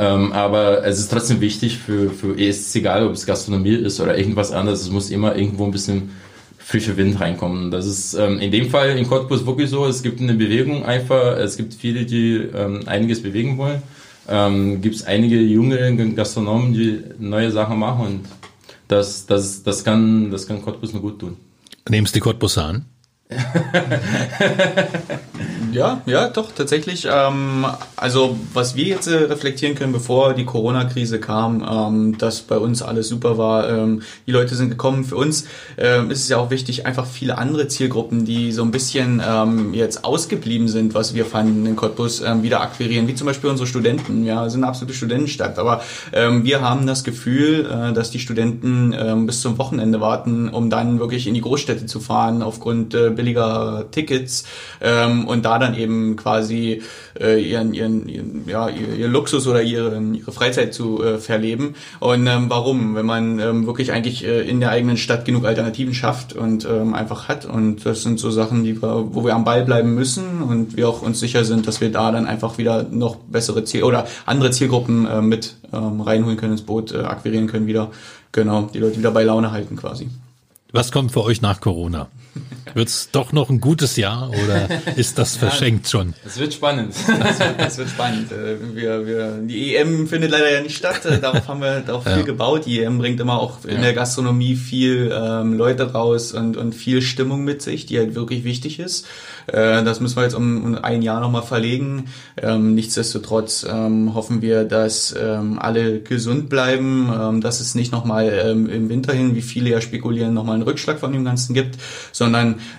Ähm, aber es ist trotzdem wichtig für, für es ist egal, ob es Gastronomie ist oder irgendwas anderes, es muss immer irgendwo ein bisschen frischer Wind reinkommen. Das ist ähm, in dem Fall in Cottbus wirklich so, es gibt eine Bewegung einfach, es gibt viele, die ähm, einiges bewegen wollen. Ähm, gibt es einige junge Gastronomen, die neue Sachen machen und das, das, das, kann, das kann Cottbus nur gut tun. Nehmst die Cottbus an? (laughs) ja, ja, doch, tatsächlich. Ähm, also, was wir jetzt äh, reflektieren können, bevor die Corona-Krise kam, ähm, dass bei uns alles super war. Ähm, die Leute sind gekommen. Für uns ähm, ist es ja auch wichtig, einfach viele andere Zielgruppen, die so ein bisschen ähm, jetzt ausgeblieben sind, was wir fanden in Cottbus, ähm, wieder akquirieren, wie zum Beispiel unsere Studenten. Ja, sind eine absolute Studentenstadt. Aber ähm, wir haben das Gefühl, äh, dass die Studenten ähm, bis zum Wochenende warten, um dann wirklich in die Großstädte zu fahren, aufgrund äh, billiger Tickets ähm, und da dann eben quasi äh, ihren, ihren, ihren, ja, ihr, ihr Luxus oder ihre, ihre Freizeit zu äh, verleben. Und ähm, warum? Wenn man ähm, wirklich eigentlich äh, in der eigenen Stadt genug Alternativen schafft und ähm, einfach hat. Und das sind so Sachen, die wir, wo wir am Ball bleiben müssen und wir auch uns sicher sind, dass wir da dann einfach wieder noch bessere Ziel oder andere Zielgruppen äh, mit ähm, reinholen können ins Boot, äh, akquirieren können wieder. Genau, die Leute wieder bei Laune halten quasi. Was kommt für euch nach Corona? Wird es doch noch ein gutes Jahr oder (laughs) ist das verschenkt ja, schon? Es wird spannend. (laughs) Es wird, es wird spannend. Äh, wir, wir, die EM findet leider ja nicht statt. Äh, darauf haben wir darauf ja. viel gebaut. Die EM bringt immer auch in ja. der Gastronomie viel ähm, Leute raus und, und viel Stimmung mit sich, die halt wirklich wichtig ist. Äh, das müssen wir jetzt um, um ein Jahr nochmal verlegen. Ähm, nichtsdestotrotz ähm, hoffen wir, dass ähm, alle gesund bleiben, ähm, dass es nicht nochmal ähm, im Winter hin, wie viele ja spekulieren, nochmal einen Rückschlag von dem Ganzen gibt, sondern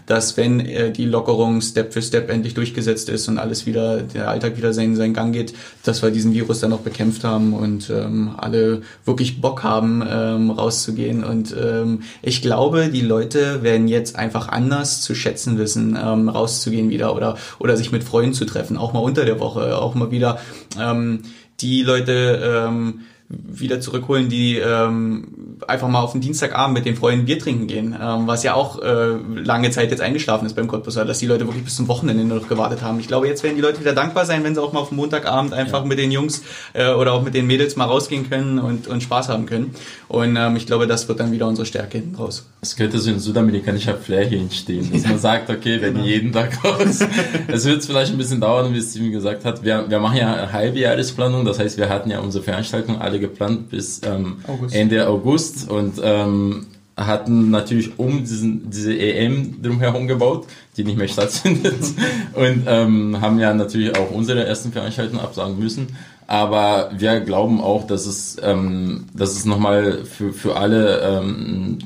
dass wenn äh, die Lockerung Step für Step endlich durchgesetzt ist und alles wieder, der Alltag wieder seinen, seinen Gang geht, dass wir diesen Virus dann noch bekämpft haben und ähm, alle wirklich Bock haben, ähm, rauszugehen. Und ähm, ich glaube, die Leute werden jetzt einfach anders zu schätzen wissen, ähm, rauszugehen wieder oder, oder sich mit Freunden zu treffen, auch mal unter der Woche, auch mal wieder ähm, die Leute ähm, wieder zurückholen, die ähm, einfach mal auf den Dienstagabend mit den Freunden Bier trinken gehen, ähm, was ja auch äh, lange Zeit jetzt eingeschlafen ist beim Cottbusser, dass die Leute wirklich bis zum Wochenende nur noch gewartet haben. Ich glaube, jetzt werden die Leute wieder dankbar sein, wenn sie auch mal auf dem Montagabend einfach ja. mit den Jungs äh, oder auch mit den Mädels mal rausgehen können und, und Spaß haben können. Und ähm, ich glaube, das wird dann wieder unsere Stärke hinten raus. Es könnte so ein südamerikanischer Flair hier entstehen, dass man sagt, okay, wir genau. gehen jeden Tag raus. (laughs) es wird vielleicht ein bisschen dauern, wie Steven gesagt hat. Wir, wir machen ja eine halbe Jahresplanung, das heißt, wir hatten ja unsere Veranstaltung alle geplant bis ähm, August. Ende August und ähm, hatten natürlich um diesen, diese EM drumherum gebaut, die nicht mehr stattfindet (laughs) und ähm, haben ja natürlich auch unsere ersten Veranstaltungen absagen müssen. Aber wir glauben auch, dass es, ähm, dass es nochmal für, für alle ähm,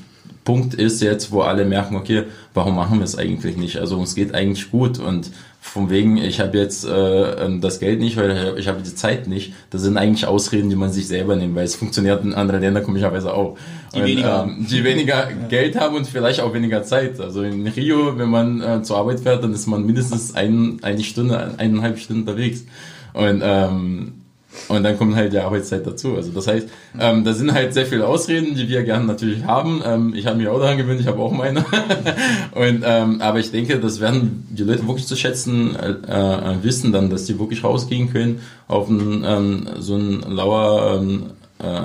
Punkt ist jetzt, wo alle merken, okay, warum machen wir es eigentlich nicht? Also uns geht eigentlich gut und von wegen, ich habe jetzt äh, ähm, das Geld nicht, weil ich habe die Zeit nicht. Das sind eigentlich Ausreden, die man sich selber nimmt, weil es funktioniert in anderen Ländern komischerweise auch. Die und, weniger, ähm, die weniger ja. Geld haben und vielleicht auch weniger Zeit. Also in Rio, wenn man äh, zur Arbeit fährt, dann ist man mindestens ein, eine Stunde, eineinhalb Stunden unterwegs. Und ähm, und dann kommt halt die Arbeitszeit dazu. Also das heißt, ähm, da sind halt sehr viele Ausreden, die wir gerne natürlich haben. Ähm, ich habe mir auch daran gewöhnt, ich habe auch meine. (laughs) und, ähm, aber ich denke, das werden die Leute wirklich zu schätzen äh, äh, wissen dann, dass die wirklich rausgehen können auf ein, ähm, so ein lauer ähm, äh,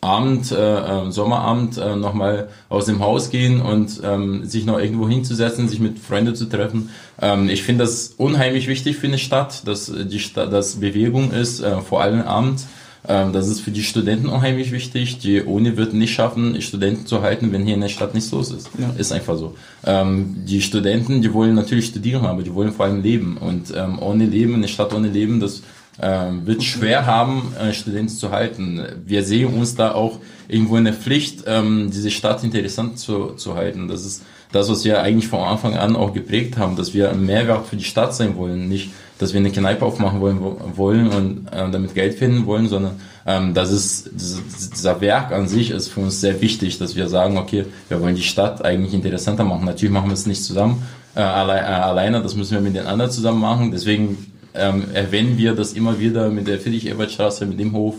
Abend, äh, ähm, Sommerabend äh, nochmal aus dem Haus gehen und ähm, sich noch irgendwo hinzusetzen, sich mit Freunden zu treffen. Ähm, ich finde das unheimlich wichtig für eine Stadt, dass die Stadt, dass Bewegung ist, äh, vor allem Abend. Ähm, das ist für die Studenten unheimlich wichtig. Die Uni wird nicht schaffen, Studenten zu halten, wenn hier in der Stadt nichts los ist. Ja. Ist einfach so. Ähm, die Studenten, die wollen natürlich studieren, aber die wollen vor allem leben. Und ähm, ohne Leben, in der Stadt ohne Leben, das ähm, wird schwer haben, äh, Studenten zu halten. Wir sehen uns da auch irgendwo in der Pflicht, ähm, diese Stadt interessant zu, zu halten. Das ist das, was wir eigentlich von Anfang an auch geprägt haben, dass wir ein Mehrwert für die Stadt sein wollen. Nicht, dass wir eine Kneipe aufmachen wollen, wollen und äh, damit Geld finden wollen, sondern ähm, das ist, dieser Werk an sich ist für uns sehr wichtig, dass wir sagen, okay, wir wollen die Stadt eigentlich interessanter machen. Natürlich machen wir es nicht zusammen, äh, alle, äh, alleine, das müssen wir mit den anderen zusammen machen. Deswegen ähm, erwähnen wir das immer wieder mit der Friedrich-Ebert-Straße, mit dem Hof,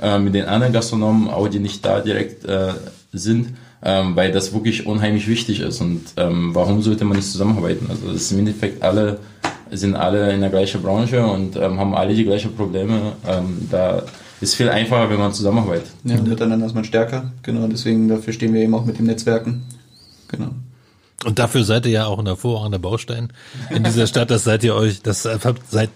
äh, mit den anderen Gastronomen, auch die nicht da direkt äh, sind, ähm, weil das wirklich unheimlich wichtig ist. Und ähm, warum sollte man nicht zusammenarbeiten? Also das ist im Endeffekt alle sind alle in der gleichen Branche und ähm, haben alle die gleichen Probleme. Ähm, da ist viel einfacher, wenn man zusammenarbeitet. Ja, miteinander ist man stärker. Genau, deswegen dafür stehen wir eben auch mit dem Netzwerken. Genau. Und dafür seid ihr ja auch ein hervorragender Baustein in dieser Stadt. Das seid ihr euch, das habt, seid,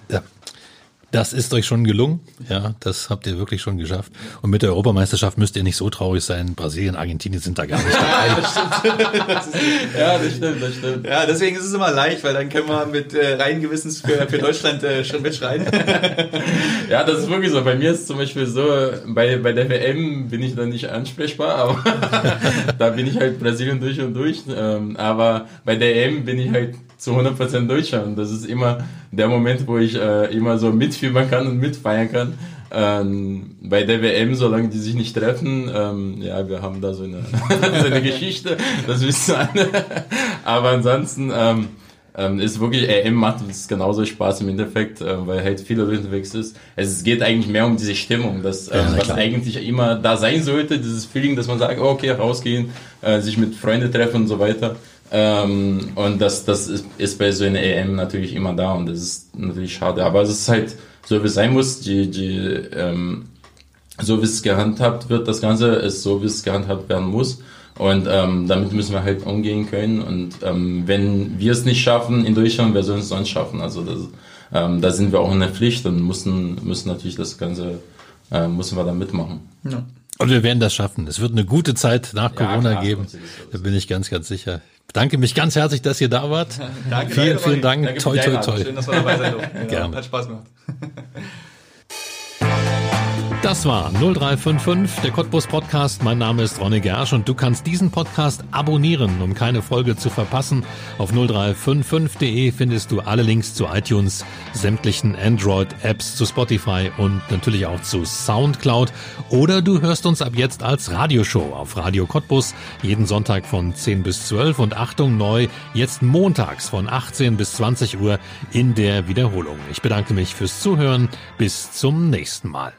das ist euch schon gelungen. Ja, das habt ihr wirklich schon geschafft. Und mit der Europameisterschaft müsst ihr nicht so traurig sein. Brasilien, Argentinien sind da gar nicht dabei. (laughs) das ja, das stimmt, das stimmt. Ja, deswegen ist es immer leicht, weil dann können wir mit äh, rein Gewissens für, für Deutschland äh, schon mitschreien. (laughs) ja, das ist wirklich so. Bei mir ist zum Beispiel so, bei, bei der WM bin ich dann nicht ansprechbar, (laughs) aber da bin ich halt Brasilien durch und durch. Ähm, aber bei der EM bin ich halt zu 100% Deutschland. Das ist immer der Moment, wo ich äh, immer so mitfiebern kann und mitfeiern kann. Ähm, bei der WM, solange die sich nicht treffen, ähm, ja, wir haben da so eine, (laughs) so eine Geschichte, das wissen alle. Aber ansonsten ähm, ähm, ist wirklich, EM macht uns genauso Spaß im Endeffekt, äh, weil halt viele unterwegs ist. Es geht eigentlich mehr um diese Stimmung, das, äh, ja, was eigentlich immer da sein sollte, dieses Feeling, dass man sagt, okay, rausgehen, äh, sich mit Freunden treffen und so weiter. Ähm, und das, das ist, ist bei so einer EM natürlich immer da und das ist natürlich schade. Aber es ist halt so, wie es sein muss. Die, die, ähm, so wie es gehandhabt wird, das Ganze ist so, wie es gehandhabt werden muss. Und ähm, damit müssen wir halt umgehen können. Und ähm, wenn wir es nicht schaffen in Deutschland, wer soll es sonst schaffen? Also das, ähm, da sind wir auch in der Pflicht und müssen, müssen natürlich das Ganze, äh, müssen wir da mitmachen. Ja. Und wir werden das schaffen. Es wird eine gute Zeit nach Corona ja, klar, geben. Da bin ich ganz, ganz sicher. Ich bedanke mich ganz herzlich, dass ihr da wart. (laughs) Danke, vielen, danke, vielen Dank. Danke toi, toi, toi. Schön, dass wir dabei sein durften. (laughs) Gerne. Hat Spaß gemacht. (laughs) Das war 0355, der Cottbus Podcast. Mein Name ist Ronny Gersch und du kannst diesen Podcast abonnieren, um keine Folge zu verpassen. Auf 0355.de findest du alle Links zu iTunes, sämtlichen Android-Apps, zu Spotify und natürlich auch zu Soundcloud. Oder du hörst uns ab jetzt als Radioshow auf Radio Cottbus jeden Sonntag von 10 bis 12 und Achtung neu, jetzt montags von 18 bis 20 Uhr in der Wiederholung. Ich bedanke mich fürs Zuhören. Bis zum nächsten Mal.